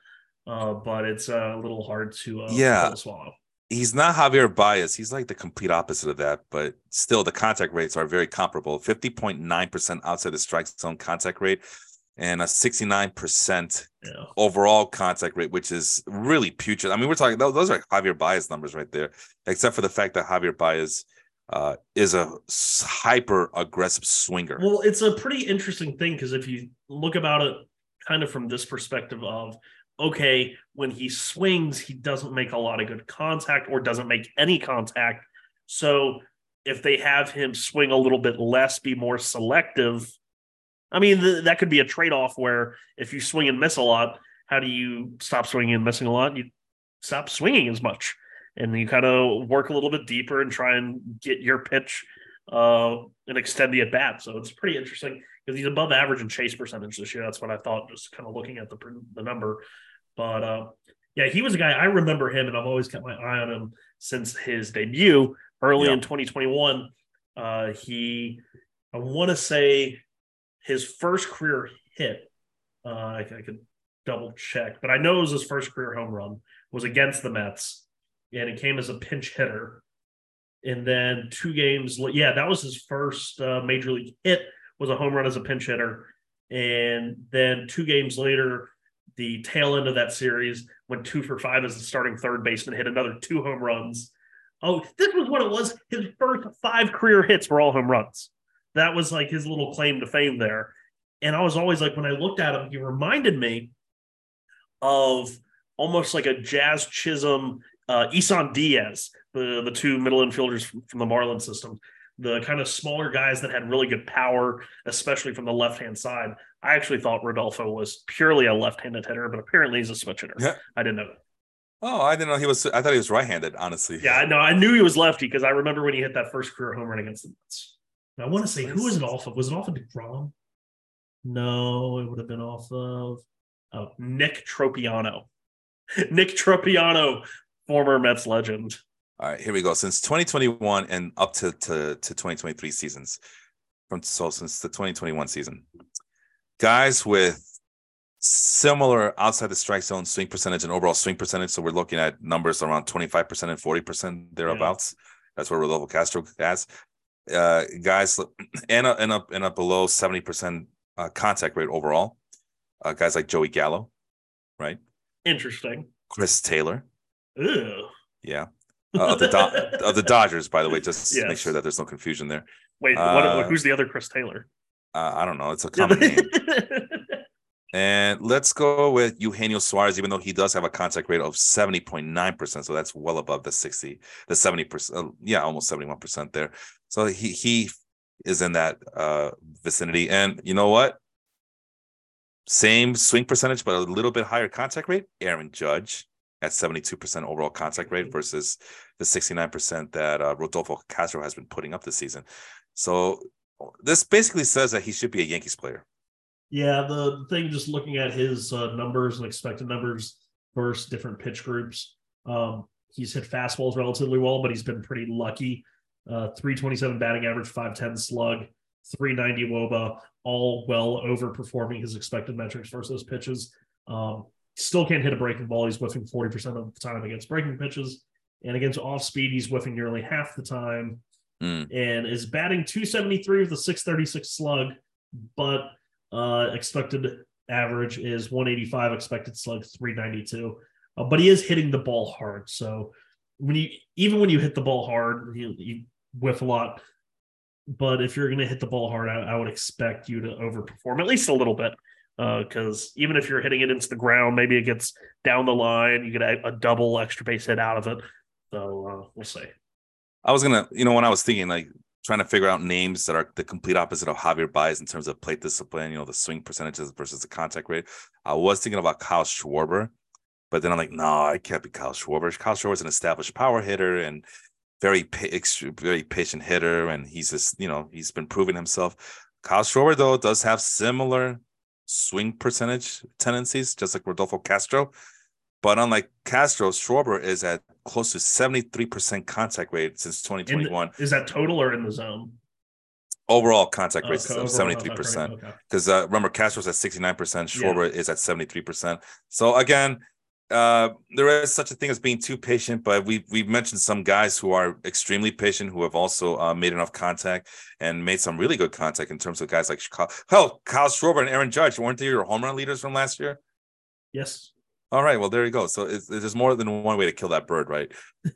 uh, but it's uh, a little hard to uh, yeah swallow. He's not Javier Baez. He's like the complete opposite of that, but still the contact rates are very comparable. 50.9% outside the strike zone contact rate and a 69% yeah. overall contact rate, which is really putrid. I mean, we're talking those are Javier Baez numbers right there, except for the fact that Javier Baez uh, is a hyper aggressive swinger. Well, it's a pretty interesting thing because if you look about it kind of from this perspective of okay, when he swings, he doesn't make a lot of good contact or doesn't make any contact. So if they have him swing a little bit less, be more selective, I mean, th- that could be a trade off where if you swing and miss a lot, how do you stop swinging and missing a lot? You stop swinging as much and you kind of work a little bit deeper and try and get your pitch uh, and extend the at bat. So it's pretty interesting because he's above average in chase percentage this year. That's what I thought, just kind of looking at the, the number. But uh, yeah, he was a guy I remember him, and I've always kept my eye on him since his debut early in 2021. Uh, he, I want to say, his first career hit. Uh, I, I could double check, but I know it was his first career home run was against the Mets, and it came as a pinch hitter. And then two games, yeah, that was his first uh, major league hit was a home run as a pinch hitter. And then two games later, the tail end of that series went two for five as the starting third baseman, hit another two home runs. Oh, this was what it was. His first five career hits were all home runs. That was like his little claim to fame there. And I was always like, when I looked at him, he reminded me of almost like a Jazz Chisholm, uh, Isan Diaz, the, the two middle infielders from, from the Marlins system the kind of smaller guys that had really good power, especially from the left hand side. I actually thought Rodolfo was purely a left handed hitter, but apparently he's a switch hitter. Yeah. I didn't know. that. Oh, I didn't know he was. I thought he was right handed, honestly. Yeah, I know. I knew he was lefty because I remember when he hit that first career home run against the Mets. I want to say, who was it off of? Was it off of DeGrom? No, it would have been off of oh, Nick Tropeano. Nick Tropeano, former Mets legend. All right, here we go. Since 2021 and up to, to, to 2023 seasons, from so since the 2021 season, guys with similar outside the strike zone swing percentage and overall swing percentage. So we're looking at numbers around 25% and 40% thereabouts. Yeah. That's where Rodolfo Castro has. Uh, guys and up and up and up below 70% uh, contact rate overall. Uh, guys like Joey Gallo, right? Interesting. Chris Taylor. Ew. Yeah uh, of the Do- of the Dodgers, by the way, just yes. make sure that there's no confusion there. Wait, uh, what, who's the other Chris Taylor? Uh, I don't know. It's a common name. And let's go with Eugenio Suarez, even though he does have a contact rate of 70.9%. So that's well above the 60, the 70%, uh, yeah, almost 71% there. So he he is in that uh vicinity. And you know what? Same swing percentage, but a little bit higher contact rate. Aaron Judge at 72% overall contact rate versus the 69% that uh, Rodolfo Castro has been putting up this season. So this basically says that he should be a Yankees player. Yeah, the thing just looking at his uh, numbers and expected numbers versus different pitch groups, um, he's hit fastballs relatively well, but he's been pretty lucky. Uh, 327 batting average, 510 slug, 390 woba, all well overperforming his expected metrics versus those pitches. Um, Still can't hit a breaking ball. He's whiffing 40% of the time against breaking pitches. And against off speed, he's whiffing nearly half the time. Mm. And is batting 273 with a 636 slug, but uh, expected average is 185, expected slug 392. Uh, but he is hitting the ball hard. So when you even when you hit the ball hard, you, you whiff a lot. But if you're going to hit the ball hard, I, I, would expect you to overperform at least a little bit because uh, even if you're hitting it into the ground, maybe it gets down the line, you get a, a double extra base hit out of it. So uh, we'll see. I was gonna, you know, when I was thinking like trying to figure out names that are the complete opposite of Javier Baez in terms of plate discipline, you know, the swing percentages versus the contact rate. I was thinking about Kyle Schwarber, but then I'm like, no, I can't be Kyle Schwarber. Kyle Schwarber's an established power hitter and very very patient hitter, and he's just, you know, he's been proving himself. Kyle Schwarber though does have similar swing percentage tendencies, just like Rodolfo Castro. But unlike Castro, Schwarber is at close to 73% contact rate since 2021. The, is that total or in the zone? Overall contact rate is 73%. Because okay. uh, remember, Castro's at 69%, Schwarber yeah. is at 73%. So again, uh, there is such a thing as being too patient, but we we've mentioned some guys who are extremely patient who have also uh, made enough contact and made some really good contact in terms of guys like Kyle, hell, Kyle Schwarber and Aaron Judge weren't they your home run leaders from last year? Yes. All right. Well, there you go. So there's more than one way to kill that bird, right?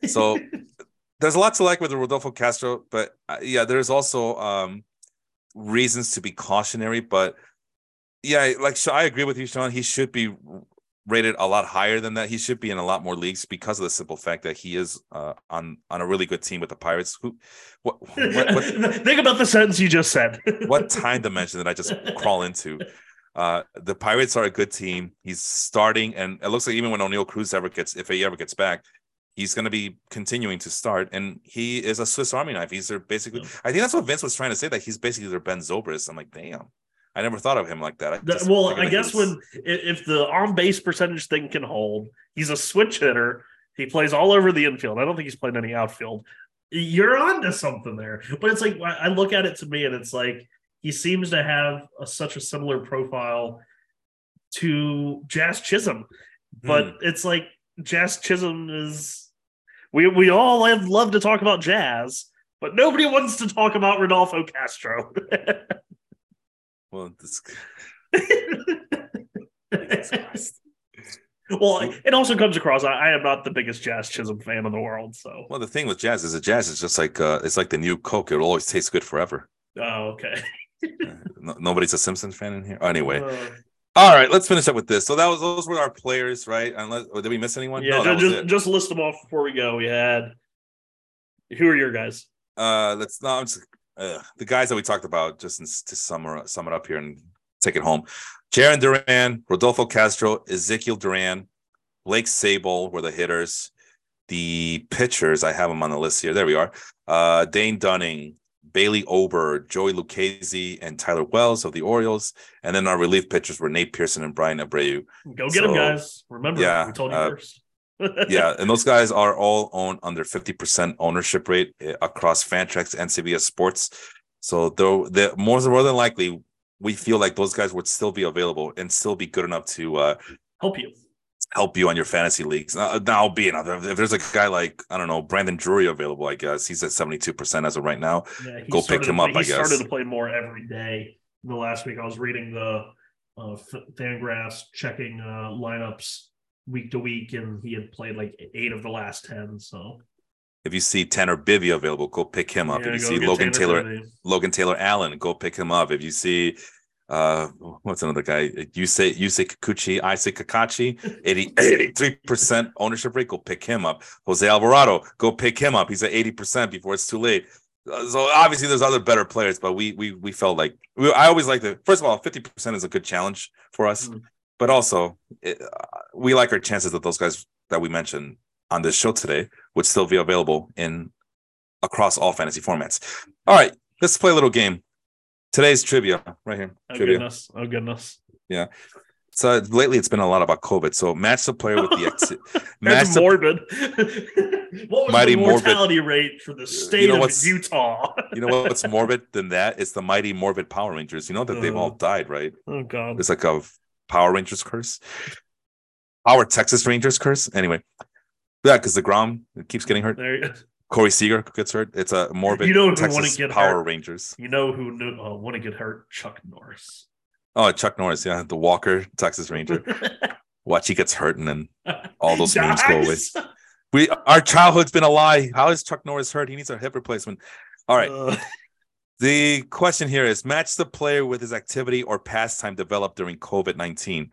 So there's a lot to like with Rodolfo Castro, but uh, yeah, there's also um, reasons to be cautionary. But yeah, like so I agree with you, Sean. He should be rated a lot higher than that. He should be in a lot more leagues because of the simple fact that he is uh, on on a really good team with the Pirates. Who, what, what, what think about the sentence you just said? what time dimension did I just crawl into? Uh, the Pirates are a good team. He's starting, and it looks like even when Oneil Cruz ever gets, if he ever gets back, he's going to be continuing to start. And he is a Swiss Army knife. He's their basically. Yeah. I think that's what Vince was trying to say that he's basically their Ben Zobrist. I'm like, damn. I never thought of him like that. I well, I guess was... when if the on base percentage thing can hold, he's a switch hitter. He plays all over the infield. I don't think he's played any outfield. You're on to something there. But it's like I look at it to me, and it's like he seems to have a, such a similar profile to Jazz Chisholm, but mm. it's like Jazz Chisholm is we we all have love to talk about Jazz, but nobody wants to talk about Rodolfo Castro. well, this. well, it also comes across. I, I, am not the biggest Jazz Chisholm fan in the world. So, well, the thing with jazz is that jazz is just like uh, it's like the new Coke. It always tastes good forever. Oh, okay. no, nobody's a Simpsons fan in here. Anyway, uh, all right, let's finish up with this. So that was those were our players, right? Unless did we miss anyone? Yeah, no, just, just list them off before we go. We had who are your guys? Uh, let's not just, uh, the guys that we talked about just in, to sum, sum it up here and take it home. Jarren Duran, Rodolfo Castro, Ezequiel Duran, Blake Sabol were the hitters. The pitchers, I have them on the list here. There we are. Uh, Dane Dunning, Bailey Ober, Joey Lucchesi, and Tyler Wells of the Orioles. And then our relief pitchers were Nate Pearson and Bryan Abreu. Go get so, them, guys. Remember, yeah, we told you uh, first. yeah, and those guys are all owned under 50% ownership rate eh, across Fantrax and CBS Sports. So though the more more than likely, we feel like those guys would still be available and still be good enough to uh, help you help you on your fantasy leagues. Now, now be another. If there's a guy like I don't know Brandon Drury available, I guess he's at seventy two percent as of right now. Yeah, Go pick him up. He I guess started to play more every day. The last week I was reading the uh, Fangraphs checking uh, lineups week to week, and he had played like eight of the last ten. So. If you see Tanner Bibee available, go pick him up. Yeah, if you see Logan Tanner Taylor, Logan Taylor Allen, go pick him up. If you see uh what's another guy? You say you say kikuchi i say kakachi 83 percent ownership rate. Go pick him up. Jose alvarado go pick him up. He's at 80 percent before it's too late. Uh, so obviously there's other better players but we we we felt like we, i always like to first of all 50 percent is a good challenge for us. Mm-hmm. but also it, uh, we like our chances that those guys that we mentioned on this show today would still be available in across all fantasy formats. All right let's play a little game Today's trivia right here. Oh trivia. goodness! Oh goodness! Yeah. So lately it's been a lot about COVID. So match the player with the exit. match morbid. what was mighty the mortality morbid. rate for the state you know of Utah? you know what's morbid than that? It's the mighty morbid Power Rangers. You know that uh, they've all died, right? Oh god. It's like a Power Rangers curse. Our Texas Rangers curse. Anyway. Yeah, because deGrom keeps getting hurt. There, Corey Seager gets hurt. It's a morbid. You know who Texas get Power hurt? Rangers. You know who uh, want to get hurt? Chuck Norris. Oh, Chuck Norris, yeah, the Walker Texas Ranger. Watch, he gets hurt, and then all those memes go away. We our childhood's been a lie. How is Chuck Norris hurt? He needs a hip replacement. All right. Uh. The question here is match the player with his activity or pastime developed during COVID 19.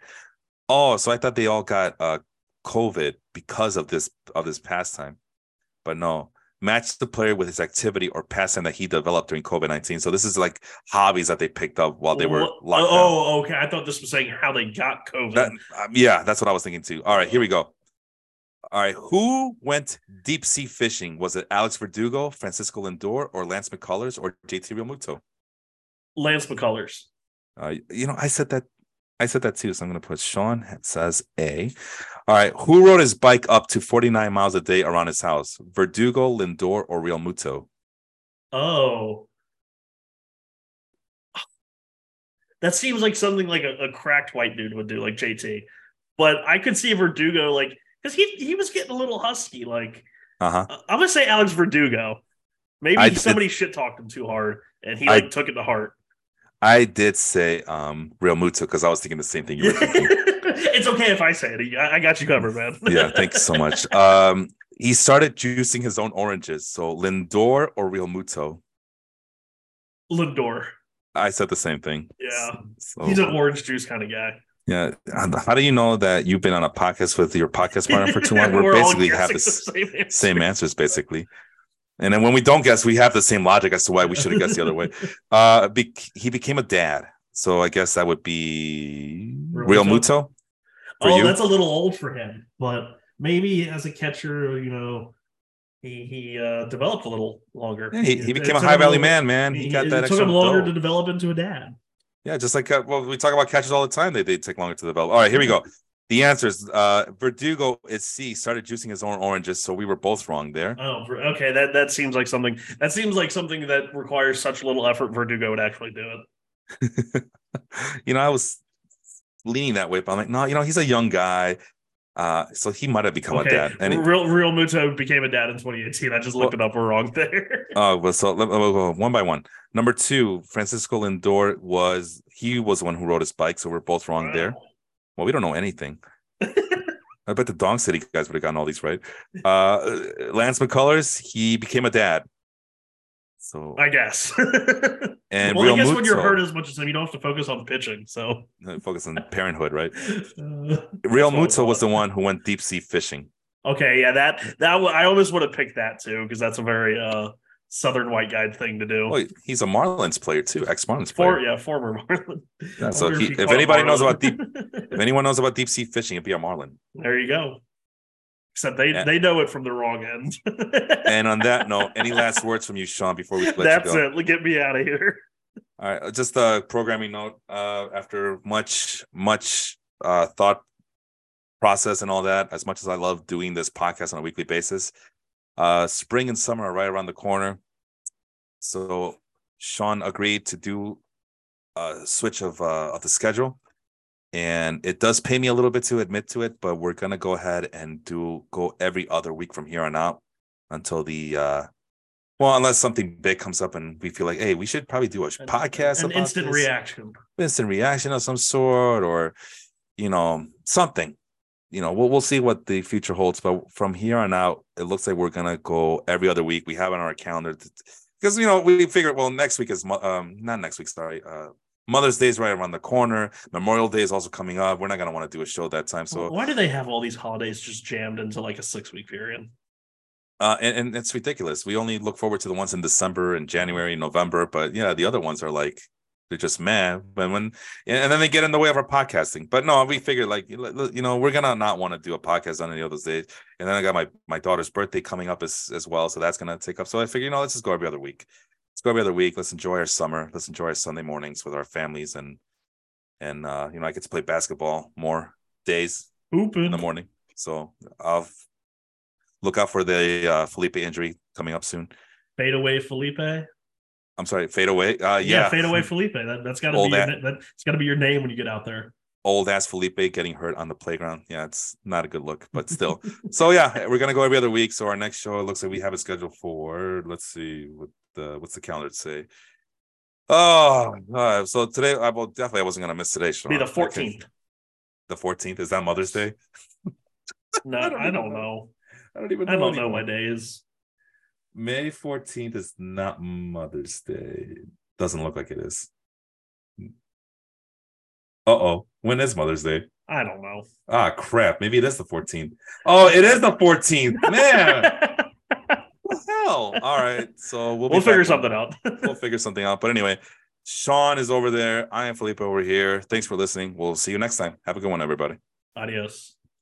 Oh, so I thought they all got uh COVID because of this of this pastime. But no, match the player with his activity or pastime that he developed during COVID 19. So this is like hobbies that they picked up while they were locked Oh, down. okay. I thought this was saying how they got COVID. That, um, yeah, that's what I was thinking too. All right, here we go. All right, who went deep sea fishing? Was it Alex Verdugo, Francisco Lindor, or Lance McCullers, or JT Realmuto? Lance McCullers. Uh, you know, I said that I said that too, so I'm going to put Sean says A. All right, who rode his bike up to 49 miles a day around his house? Verdugo, Lindor, or Realmuto? Oh, that seems like something like a, a, cracked white dude would do, like JT. But I could see Verdugo like because he he was getting a little husky. Like, uh-huh. I'm gonna say Alex Verdugo. Maybe I somebody shit talked him too hard, and he like I... took it to heart. I did say um Realmuto because I was thinking the same thing you were thinking. it's okay if I say it. I got you covered, man. yeah, thank you so much. Um, He started juicing his own oranges. So Lindor or Realmuto? Lindor. I said the same thing. Yeah. So, He's an orange juice kind of guy. yeah. How do you know that you've been on a podcast with your podcast partner for too long? We're, all basically have the the same same answers, basically. And then when we don't guess, we have the same logic as to why we should have guessed the other way. Uh, be- he became a dad, so I guess that would be Realmuto? Oh, you? that's a little old for him, but maybe as a catcher, you know, he he uh, developed a little longer. Yeah, he, he became it a high value little- man, man. He, He, got it that took extra him longer dough. to develop into a dad. Yeah, just like uh, well, we talk about catches all the time. They they take longer to develop. All right, here we go. The answers: uh, Verdugo is C. Started juicing his own oranges, so we were both wrong there. Oh, okay. That that seems like something. That seems like something that requires such little effort. Verdugo would actually do it. you know, I was leaning that way, but I'm like, no, you know, he's a young guy, uh, so he might have become okay. a dad. And real Realmuto became a dad in 2018. I just looked it up. We're wrong there. Oh, well, so let, we'll go one by one. Number two, Francisco Lindor was he was the one who rode his bike, so we're both wrong there. Well, we don't know anything. I bet the Dong City guys would have gotten all these right. Uh, Lance McCullers, he became a dad. So I guess. and well, Real I guess when you're Muto- hurt as much as him, you don't have to focus on pitching. So uh, focus on parenthood, right? Uh, Realmuto was the one who went deep sea fishing. okay, yeah, that that I almost would have picked that too because that's a very uh southern white guy thing to do. He's a Marlins player too, ex Marlins player. For yeah, former Marlin. Yeah, so he- if anybody knows about Marlin. If anyone knows about deep sea fishing, it'd be a Marlin. there you go. Except they Yeah. they know it from the wrong end. And on that note, any last words from you, Sean, before we let That's you go? it. Get me out of here. All right, just a programming note. Uh, after much, much uh, thought process and all that, as much as I love doing this podcast on a weekly basis, uh, spring and summer are right around the corner. So Sean agreed to do a switch of uh, of the schedule, and it does pay me a little bit to admit to it, but we're gonna go ahead and do go every other week from here on out until the uh, well, unless something big comes up and we feel like, hey, we should probably do a An- podcast. An instant this. reaction. instant reaction of some sort, or you know, something. You know, we'll we'll see what the future holds. But from here on out, it looks like we're gonna go every other week. We have it on our calendar because you know we figured well next week is um not next week sorry uh Mother's Day is right around the corner. Memorial Day is also coming up. We're not gonna want to do a show that time. So Why do they have all these holidays just jammed into like a six week period? uh and, and it's ridiculous. We only look forward to the ones in December and January, November, but yeah, the other ones are like they're just mad But when and then they get in the way of our podcasting. But no, we figured like you know we're gonna not want to do a podcast on any of those days. And then I got my my daughter's birthday coming up as as well, so that's gonna take up. So I figured you know let's just go every other week. Let's go every other week. Let's enjoy our summer. Let's enjoy our Sunday mornings with our families and and uh you know I get to play basketball more days in the morning. So I'll look out for the uh, Felipe injury coming up soon. Fade away, Felipe. I'm sorry, fade away. Uh, yeah, Yeah, fade away, Felipe. That, that's got to be your, that. that, it's got to be your name when you get out there. Old ass Felipe getting hurt on the playground. Yeah, it's not a good look, but still. so yeah, we're gonna go every other week. So our next show looks like we have it scheduled for. Let's see what the what's the calendar to say. Oh, uh, so today I will definitely I wasn't gonna miss today. Sean. Be the 14th. The 14th is that Mother's Day? No, I I don't don't, even know. I don't even. Know I don't know anymore. my days. May 14th is not Mother's Day. Doesn't look like it is. Uh oh. When is Mother's Day? I don't know. Ah, crap. Maybe it is the 14th. Oh, it is the 14th. Man, what the hell? All right. So we'll, we'll figure something out. We'll figure something out. But anyway, Sean is over there. I am Felipe over here. Thanks for listening. We'll see you next time. Have a good one, everybody. Adios.